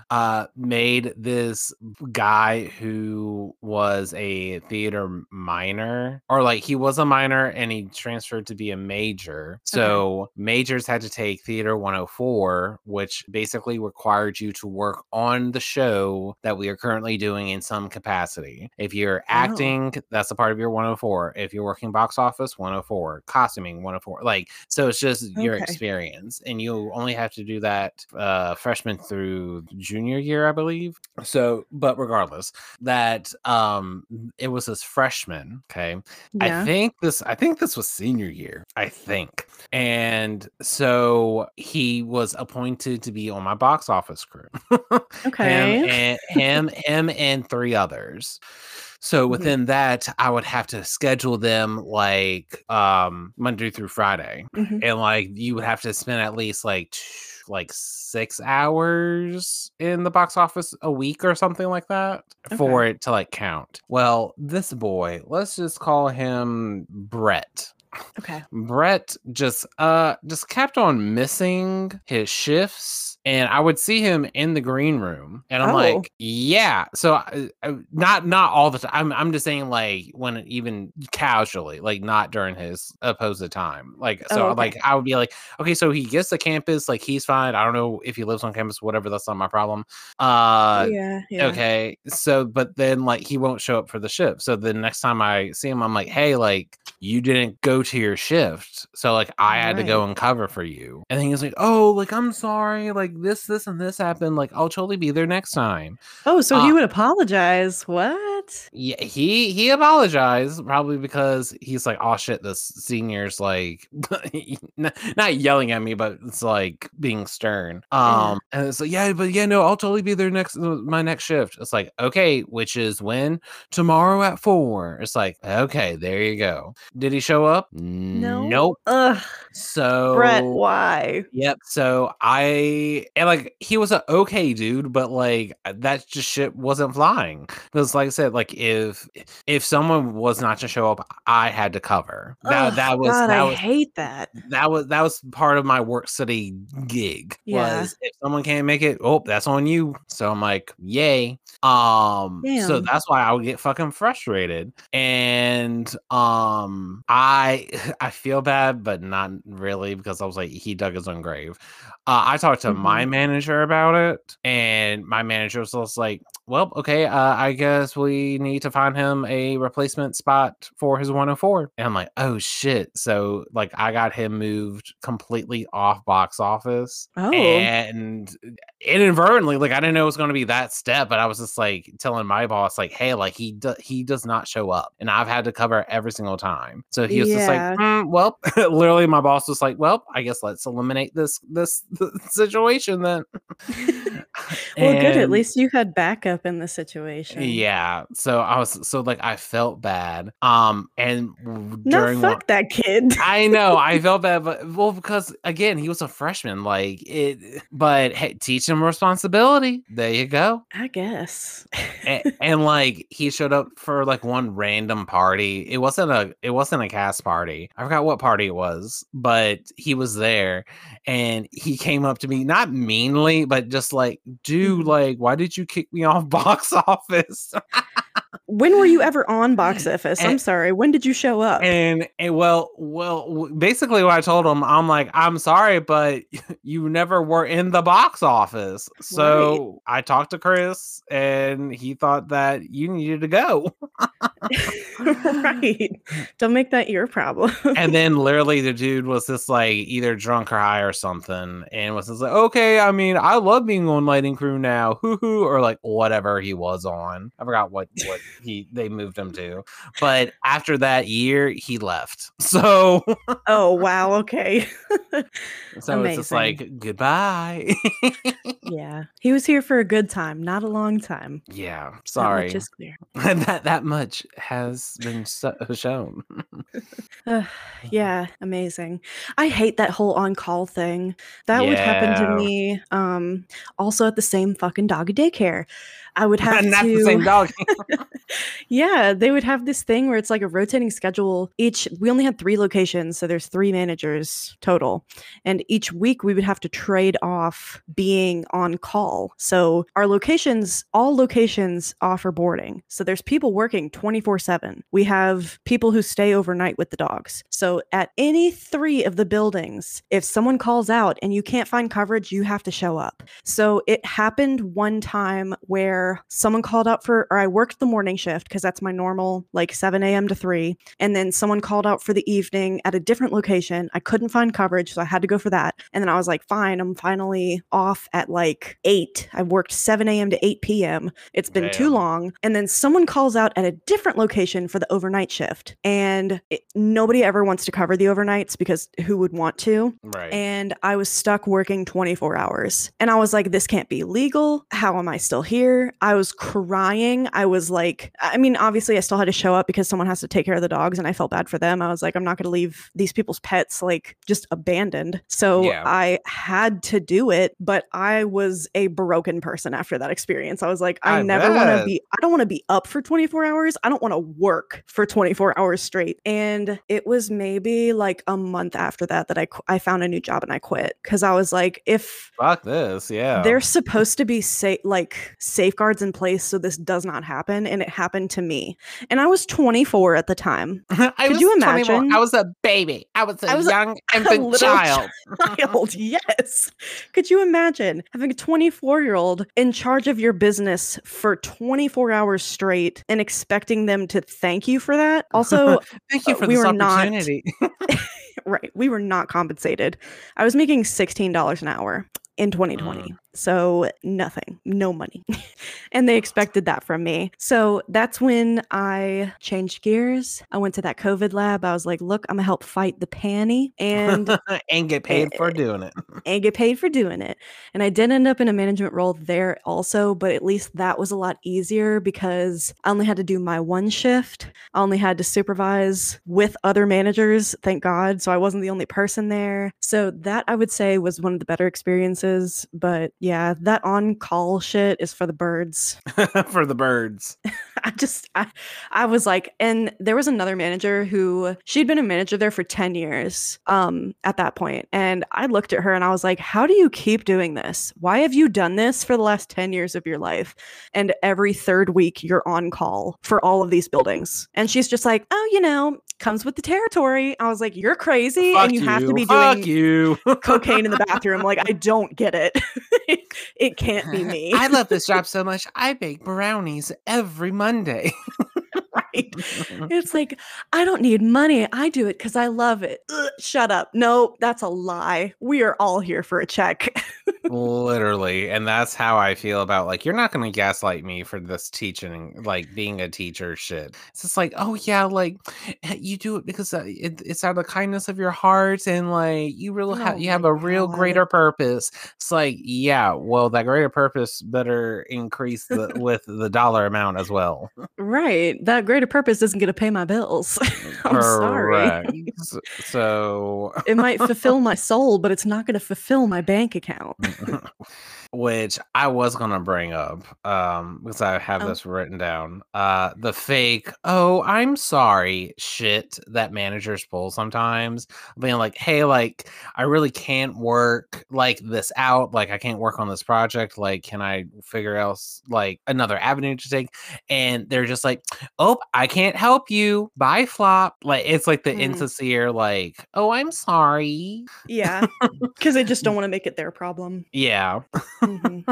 uh made this guy who was a theater minor or like he was a minor and he transferred to be a major. So majors had to take theater 104, which basically required you to work on the show that we are currently doing in some capacity. If you're acting, that's a part of your 104. If you're working box office, 104, costuming, 104. Like, so it's just your experience. And you only have to do that uh freshman through junior year, I believe. So, but regardless, that um it was his freshman, okay. Yeah. I think this I think this was senior year, I think. And so he was appointed to be on my box office crew. okay. Him and him, him and three others. So Mhm. within that, I would have to schedule them like um Monday through Friday. Mhm. And like you would have to spend at least like t- like six hours in the box office a week or something like that for it to like count. Well, this boy, let's just call him Brett. Okay. Brett just uh just kept on missing his shifts and I would see him in the green room, and I'm Oh. like, yeah. So I, I- not not all the time. I'm I'm just saying like when even casually, like not during his opposed time. Like so, Oh, okay. like I would be like, okay, so he gets to campus, like he's fine. I don't know if he lives on campus, whatever. That's not my problem. Uh, yeah, yeah. Okay. So, but then like he won't show up for the shift. So the next time I see him, I'm like, hey, like you didn't go to your shift. So like I had to go Right. and cover for you. And then he was like, oh, like I'm sorry. Like this, this, and this happened. Like I'll totally be there next time. Oh, so he Uh, would apologize. What? Yeah, he he apologized probably because he's like, oh shit, this senior's like not, yelling at me, but it's like being stern. Yeah. Um, and it's like, yeah, but yeah, no, I'll totally be there next uh, my next shift. It's like, okay, which is when tomorrow at four. It's like, okay, there you go. Did he show up? No. Nope. Ugh, So Brett, why? Yep. So I and like he was an okay dude, but like that just shit wasn't flying. Because like I said, like if if someone was not to show up, I had to cover. That Ugh, that was God, that I was hate that. that was that was part of my work study gig. Yeah. Was if someone can't make it, oh, that's on you. So I'm like, yay. Um so that's why I would get fucking frustrated. And um I I feel bad, but not really because I was like, he dug his own grave. Uh, I talked to my manager about it, and my manager was just like, "Well, okay, uh, I guess we need to find him a replacement spot for his 104." And I'm like, "Oh shit!" So like, I got him moved completely off box office, Oh. and inadvertently, like I didn't know it was going to be that step, but I was just like telling my boss, like, "Hey, like he do- he does not show up, and I've had to cover every single time." So he was just like, Yeah. "Hmm, "Well," literally, my boss was like, "Well, I guess let's eliminate this this situation then." Well, good. At least you had backup in the situation. yeah. So I was so like I felt bad. Um, and No, during one- fuck that kid. I know I felt bad, but well, because again, he was a freshman. Like it, but hey, teach him responsibility. There you go. I guess. and, and like he showed up for like one random party. It wasn't a it wasn't a cast party. I forgot what party it was, but he was there and he came up to me not meanly, but just like, dude, Mhm. like, why did you kick me off box office? when were you ever on box office? I'm sorry. When did you show up? and, and well, well, basically what I told him, I'm like, I'm sorry, but you never were in the box office. So I talked to Chris and he thought that you needed to go. right. Don't make that your problem. and then literally the dude was just like either drunk or high or something and was just like okay i mean i love being on lighting crew now hoo hoo or like whatever he was on i forgot what what he they moved him to but after that year he left so oh, wow. Okay. so it's just like goodbye yeah. He was here for a good time, not a long time. yeah That sorry is clear. that that much has been so- shown Ugh, yeah, amazing. I hate that whole on call thing. That would happen to me um also at the same fucking doggy daycare. I would have not to the same dog Yeah, they would have this thing where it's like a rotating schedule. Each we only had 3 locations, so there's 3 managers total. And each week we would have to trade off being on call. So our locations, all locations offer boarding. So there's people working 24/7. We have people who stay overnight with the dogs. So at any 3 of the buildings, if someone calls out and you can't find coverage, you have to show up. So it happened one time where someone called out for, or I worked the morning shift because that's my normal, like 7 a.m. to 3. And then someone called out for the evening at a different location. I couldn't find coverage, so I had to go for that. And then I was like, fine, I'm finally off at like 8. I've worked 7 a.m. to 8 p.m. It's been too long. And then someone calls out at a different location for the overnight shift. And it, nobody ever wants to cover the overnights because who would want to? right and I was stuck working 24 hours. And I was like, this can't be legal. How am I still here? I was crying. I was like I mean, obviously, I still had to show up because someone has to take care of the dogs, and I felt bad for them. I was like, I'm not going to leave these people's pets like just abandoned. So Yeah. I had to do it, but I was a broken person after that experience. I was like, I, I never want to be, I don't want to be up for 24 hours. I don't want to work for 24 hours straight. And it was maybe like a month after that that I, I found a new job and I quit because I was like, if Fuck this. Yeah. there's supposed to be sa- like safeguards in place so this does not happen and it happened to me. And i was 24 at the time. I Could was you 24. imagine? I was a baby. I was a I was a- young a infant little child. child yes. Could you imagine having a 24 year old in charge of your business for 24 hours straight and expecting them to thank you for that? Also Thank you uh, for we this were not- right. We were not compensated. I was making $16 an hour in 2020 so nothing no money and they expected that from me so that's when i changed gears i went to that covid lab i was like look i'm gonna help fight the panty and and get paid for eh, doing it. and get paid for doing it. And I did end up in a management role there also, but at least that was a lot easier because I only had to do my one shift. I only had to supervise with other managers, thank God. So I wasn't the only person there. So that I would say was one of the better experiences. But yeah, that on call shit is for the birds. for the birds. I just I, I was like and there was another manager who she'd been a manager there for 10 years um at that point and I looked at her and I was like how do you keep doing this? Why have you done this for the last 10 years of your life and every third week you're on call for all of these buildings? And she's just like, "Oh, you know, comes with the territory." I was like, "You're crazy Fuck and you, have to be Fuck doing you. cocaine in the bathroom." like, I don't get it. it can't be me. I love this job so much. I bake brownies every Monday. It's like, I don't need money. I do it because I love it. Ugh, shut up. No, that's a lie. We are all here for a check. Literally. And that's how I feel about like, you're not going to gaslight me for this teaching, like being a teacher shit. It's just like, oh, yeah, like eh, you do it because uh, it, it's out of the kindness of your heart. And like, you really have, Oh you have a real God. greater purpose. It's like, yeah, well, that greater purpose better increase the, with the dollar amount as well. right. That greater purpose isn't going to pay my bills. I'm sorry. So, It might fulfill my soul, but it's not going to fulfill my bank account. which I was gonna bring up, um, because I have Oh. this written down. Uh, the fake, oh, I'm sorry, shit that managers pull sometimes, being like, hey, like, I really can't work like this out, like, I can't work on this project, like, can I figure else like another avenue to take? And they're just like, oh, I can't help you, bye, flop. Like, it's like the Mm. insincere, like, oh, I'm sorry, Yeah. Because they just don't want to make it their problem. yeah. Mhm.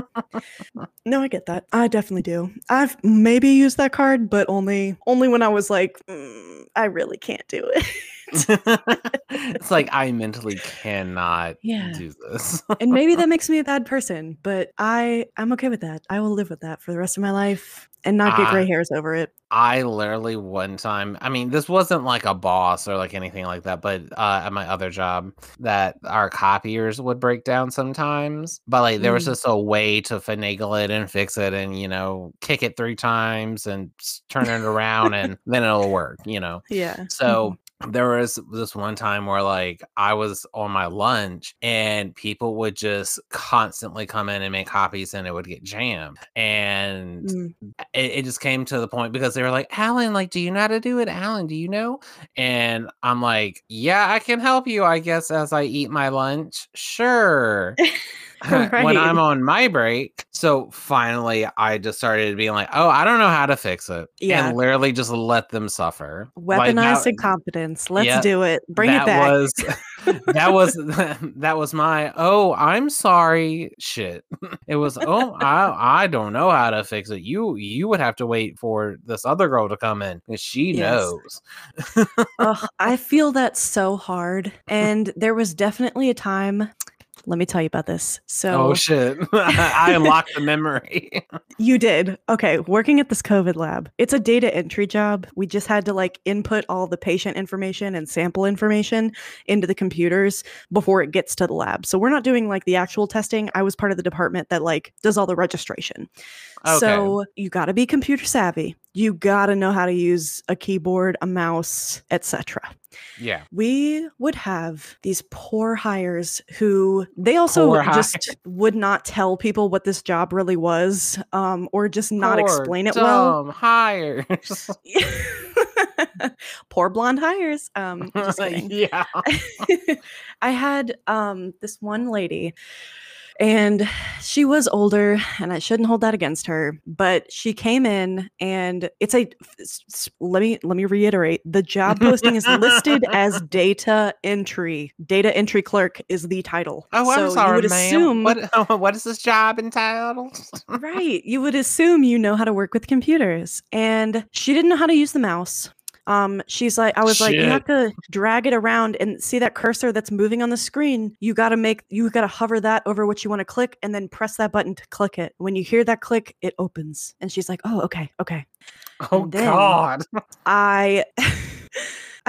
no, I get that. I definitely do. I've maybe used that card, but only only when I was like, "Mm, I really can't do it. it's like I mentally cannot Yeah. do this. and maybe that makes me a bad person, but I I'm okay with that. I will live with that for the rest of my life and not get gray Ah. hairs over it. I literally one time, I mean, this wasn't like a boss or like anything like that, but uh, at my other job, that our copiers would break down sometimes. But like, there was Mm. just a way to finagle it and fix it and, you know, kick it three times and turn it around and then it'll work, you know. Yeah. So there was this one time where like I was on my lunch and people would just constantly come in and make copies and it would get jammed. And Mm. it, it just came to the point because they were like, Allen, like, do you know how to do it? Allen, do you know? And I'm like, yeah, I can help you, I guess, as I eat my lunch. Sure. when I'm on my break. So finally, I just started being like, oh, I don't know how to fix it. Yeah. And literally just let them suffer. Weaponized that- incompetence. Let's yeah, do it. Bring it back. was that was that was my oh i'm sorry shit it was oh i i don't know how to fix it you you would have to wait for this other girl to come in because she Yes. knows Ugh, I feel that so hard. And there was definitely a time. Let me tell you about this. So oh shit i unlocked the memory You did. Okay. Working at this COVID lab, it's a data entry job. We just had to like input all the patient information and sample information into the computers before it gets to the lab. So we're not doing like the actual testing. I was part of the department that like does all the registration. Okay. So you got to be computer savvy. You got to know how to use a keyboard, a mouse, etc. yeah. We would have these poor hires who they also Poor just would not tell people what this job really was, um, or just not Poor, explain it well. dumb hires. poor blonde hires. Um, just yeah. I had um this one lady and she was older and I shouldn't hold that against her, but she came in and it's a let me let me reiterate, the job posting is listed as data entry. Data entry clerk is the title. Oh, I'm sorry, you would ma'am. assume What, what is this job entitled? right, you would assume you know how to work with computers and she didn't know how to use the mouse. Um, she's like, I was like, you have to drag it around and see that cursor that's moving on the screen. You got to make, you got to hover that over what you want to click and then press that button to click it. When you hear that click, it opens. And she's like, oh, okay, okay. Oh God. I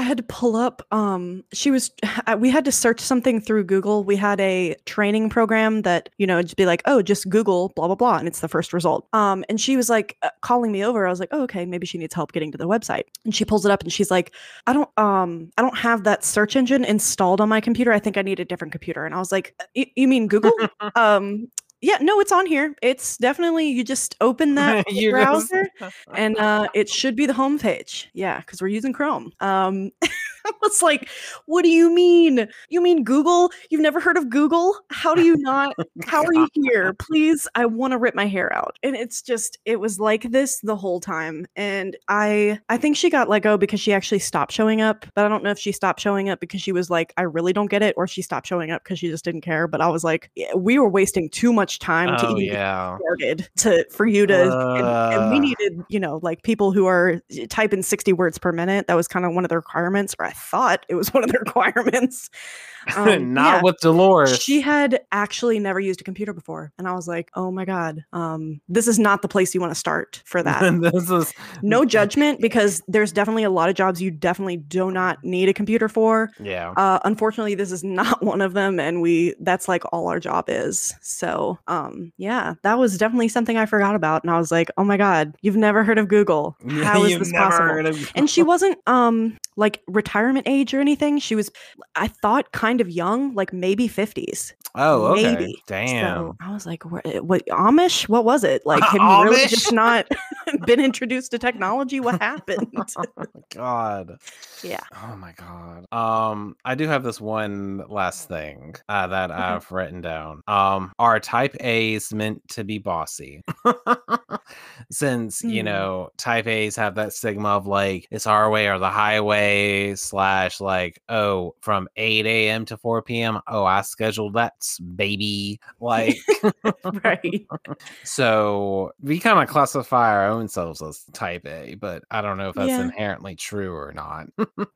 I had to pull up um she was uh, we had to search something through Google. We had a training program that, you know, just be like, "Oh, just Google blah blah blah," and it's the first result. Um and she was like uh, calling me over. I was like, "Oh, okay, maybe she needs help getting to the website." And she pulls it up and she's like, "I don't um I don't have that search engine installed on my computer. I think I need a different computer." And I was like, "Y- "You mean Google?" um yeah, no, it's on here. It's definitely you just open that browser and uh, it should be the homepage. Yeah, because we're using Chrome. Um, I was like, "What do you mean? You mean Google? You've never heard of Google? How do you not? How are you here? Please, I want to rip my hair out." And it's just, it was like this the whole time. And I, I think she got let go because she actually stopped showing up. But I don't know if she stopped showing up because she was like, "I really don't get it," or she stopped showing up because she just didn't care. But I was like, yeah, we were wasting too much time to oh even get yeah. started to for you to and, and we Uh. needed you know like people who are typing 60 words per minute that was kind of one of the requirements or i thought it was one of the requirements Um, Not yeah. with Dolores. she had actually never used a computer before and i was like oh my god um this is not the place you want to start for that this is no judgment because there's definitely a lot of jobs you definitely do not need a computer for yeah. uh, unfortunately, this is not one of them, and we that's like all our job is. So, um, yeah, that was definitely something I forgot about, and I was like, oh my god, you've never heard of Google? How is this possible? and she wasn't um like retirement age or anything. She was, I thought, kind of young, like maybe fifties. oh, okay. maybe. Damn. So I was like, what, what Amish? What was it? Like, have you really just not been introduced to technology? What happened? oh god. yeah. Oh my god. Um, I do have this one last thing uh, that Okay. I've written down. Um, are type A's meant to be bossy? Since you Hmm. know type A's have that stigma of like it's our way or the highway slash like oh from 8 a.m. to 4 p.m. Oh, I scheduled that baby. Like right. so we kind of classify our own selves as type A, but I don't know if that's Yeah. inherently true or not.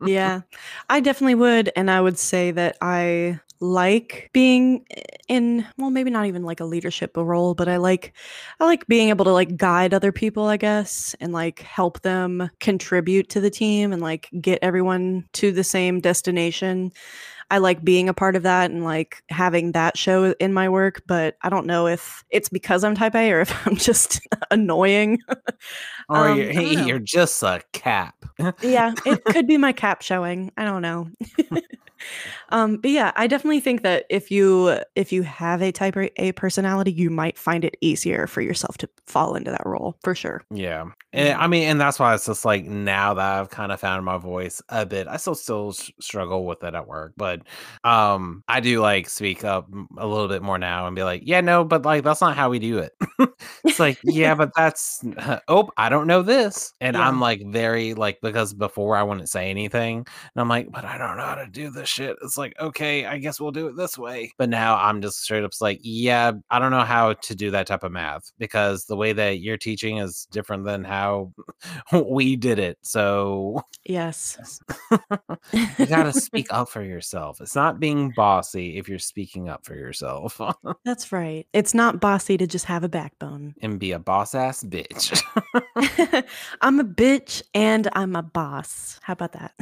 yeah i definitely would and i would say that i like being in well maybe not even like a leadership role but i like i like being able to like guide other people i guess and like help them contribute to the team and like get everyone to the same destination I like being a part of that and like having that show in my work, but I don't know if it's because I'm type A or if I'm just annoying. or Um, you're, you're just a cap. yeah, it could be my cap showing. I don't know. um, but yeah, I definitely think that if you if you have a type A personality, you might find it easier for yourself to fall into that role for sure. Yeah. And. I mean, and that's why it's just like now that I've kind of found my voice a bit, I still still struggle with it at work, but um, I do like speak up a little bit more now and be like, yeah, no, but like that's not how we do it. it's like, yeah, but that's oh, I don't know this, and Yeah. I'm like very like because before I wouldn't say anything, and I'm like, but I don't know how to do this shit. It's like, okay, I guess we'll do it this way. But now I'm just straight up like, yeah, I don't know how to do that type of math because the way that you're teaching is different than how we did it. So Yes. you got to speak up for yourself. It's not being bossy if you're speaking up for yourself That's right. It's not bossy to just have a backbone. and be a boss ass bitch. I'm a bitch and I'm a boss. How about that?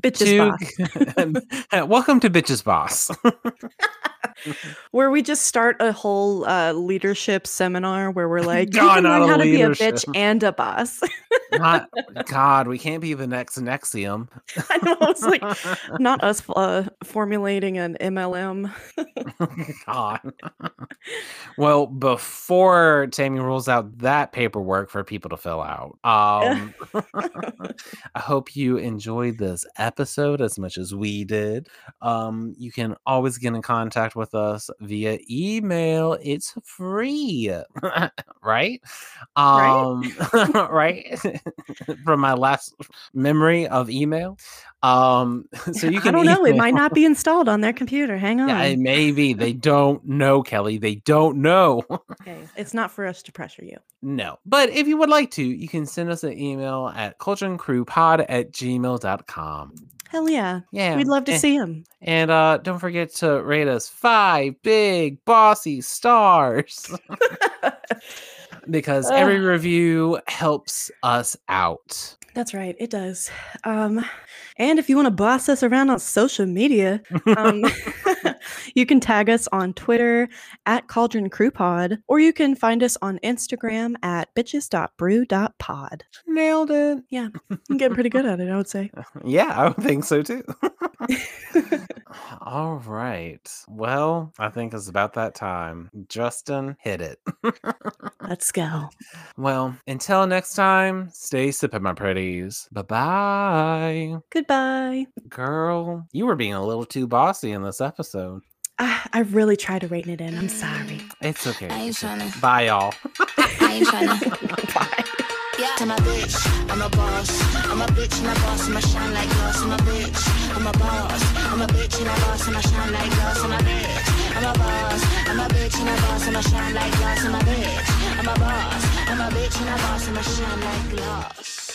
Bitch's To- Welcome to Bitches Boss. where we just start a whole uh, leadership seminar where we're like, you God, can learn how to be a bitch and a boss. Not God, we can't be the next NXIVM. I know, it's like not us uh, formulating an MLM. God. well, before Tammy rolls out that paperwork for people to fill out, um, I hope you enjoyed this episode as much as we did. Um, you can always get in contact with us via email. It's free, right? Um, right. From my last memory of email. Um, so you can. I don't know. It might not be installed on their computer. Hang on. yeah, it may be. They don't know, Kelly. They don't know. okay. It's not for us to pressure you. no. But if you would like to, you can send us an email at cauldroncrewpod at gmail.com. Hell yeah. Yeah. We'd love to and, see him. And uh, don't forget to rate us five big bossy stars. because every review helps us out. That's right. It does. Um, and if you want to boss us around on social media, um, you can tag us on Twitter at Cauldron Crew Pod, or you can find us on Instagram at bitches.brew.pod. Nailed it. Yeah, I'm getting pretty good at it, I would say. Yeah, I would think so too. All right. Well, I think it's about that time. Justin, hit it. Let's go. well, until next time, stay sipping, my pretties. Bye bye. Goodbye. Girl, you were being a little too bossy in this episode. I, I really tried to rein it in. I'm sorry. It's okay. I ain't it's okay. tryna. Bye, y'all. I ain't tryna. Bye. Yeah. I'm a bitch, I'm a boss. I'm a bitch and a boss, and I shine like glass. I'm a bitch, I'm a boss. I'm a bitch and a boss, and I shine like glass. I'm a bitch, I'm a boss. I'm a bitch and a boss, and I shine like glass. I'm a bitch, I'm a boss. I'm a bitch and a boss, and I shine like glass.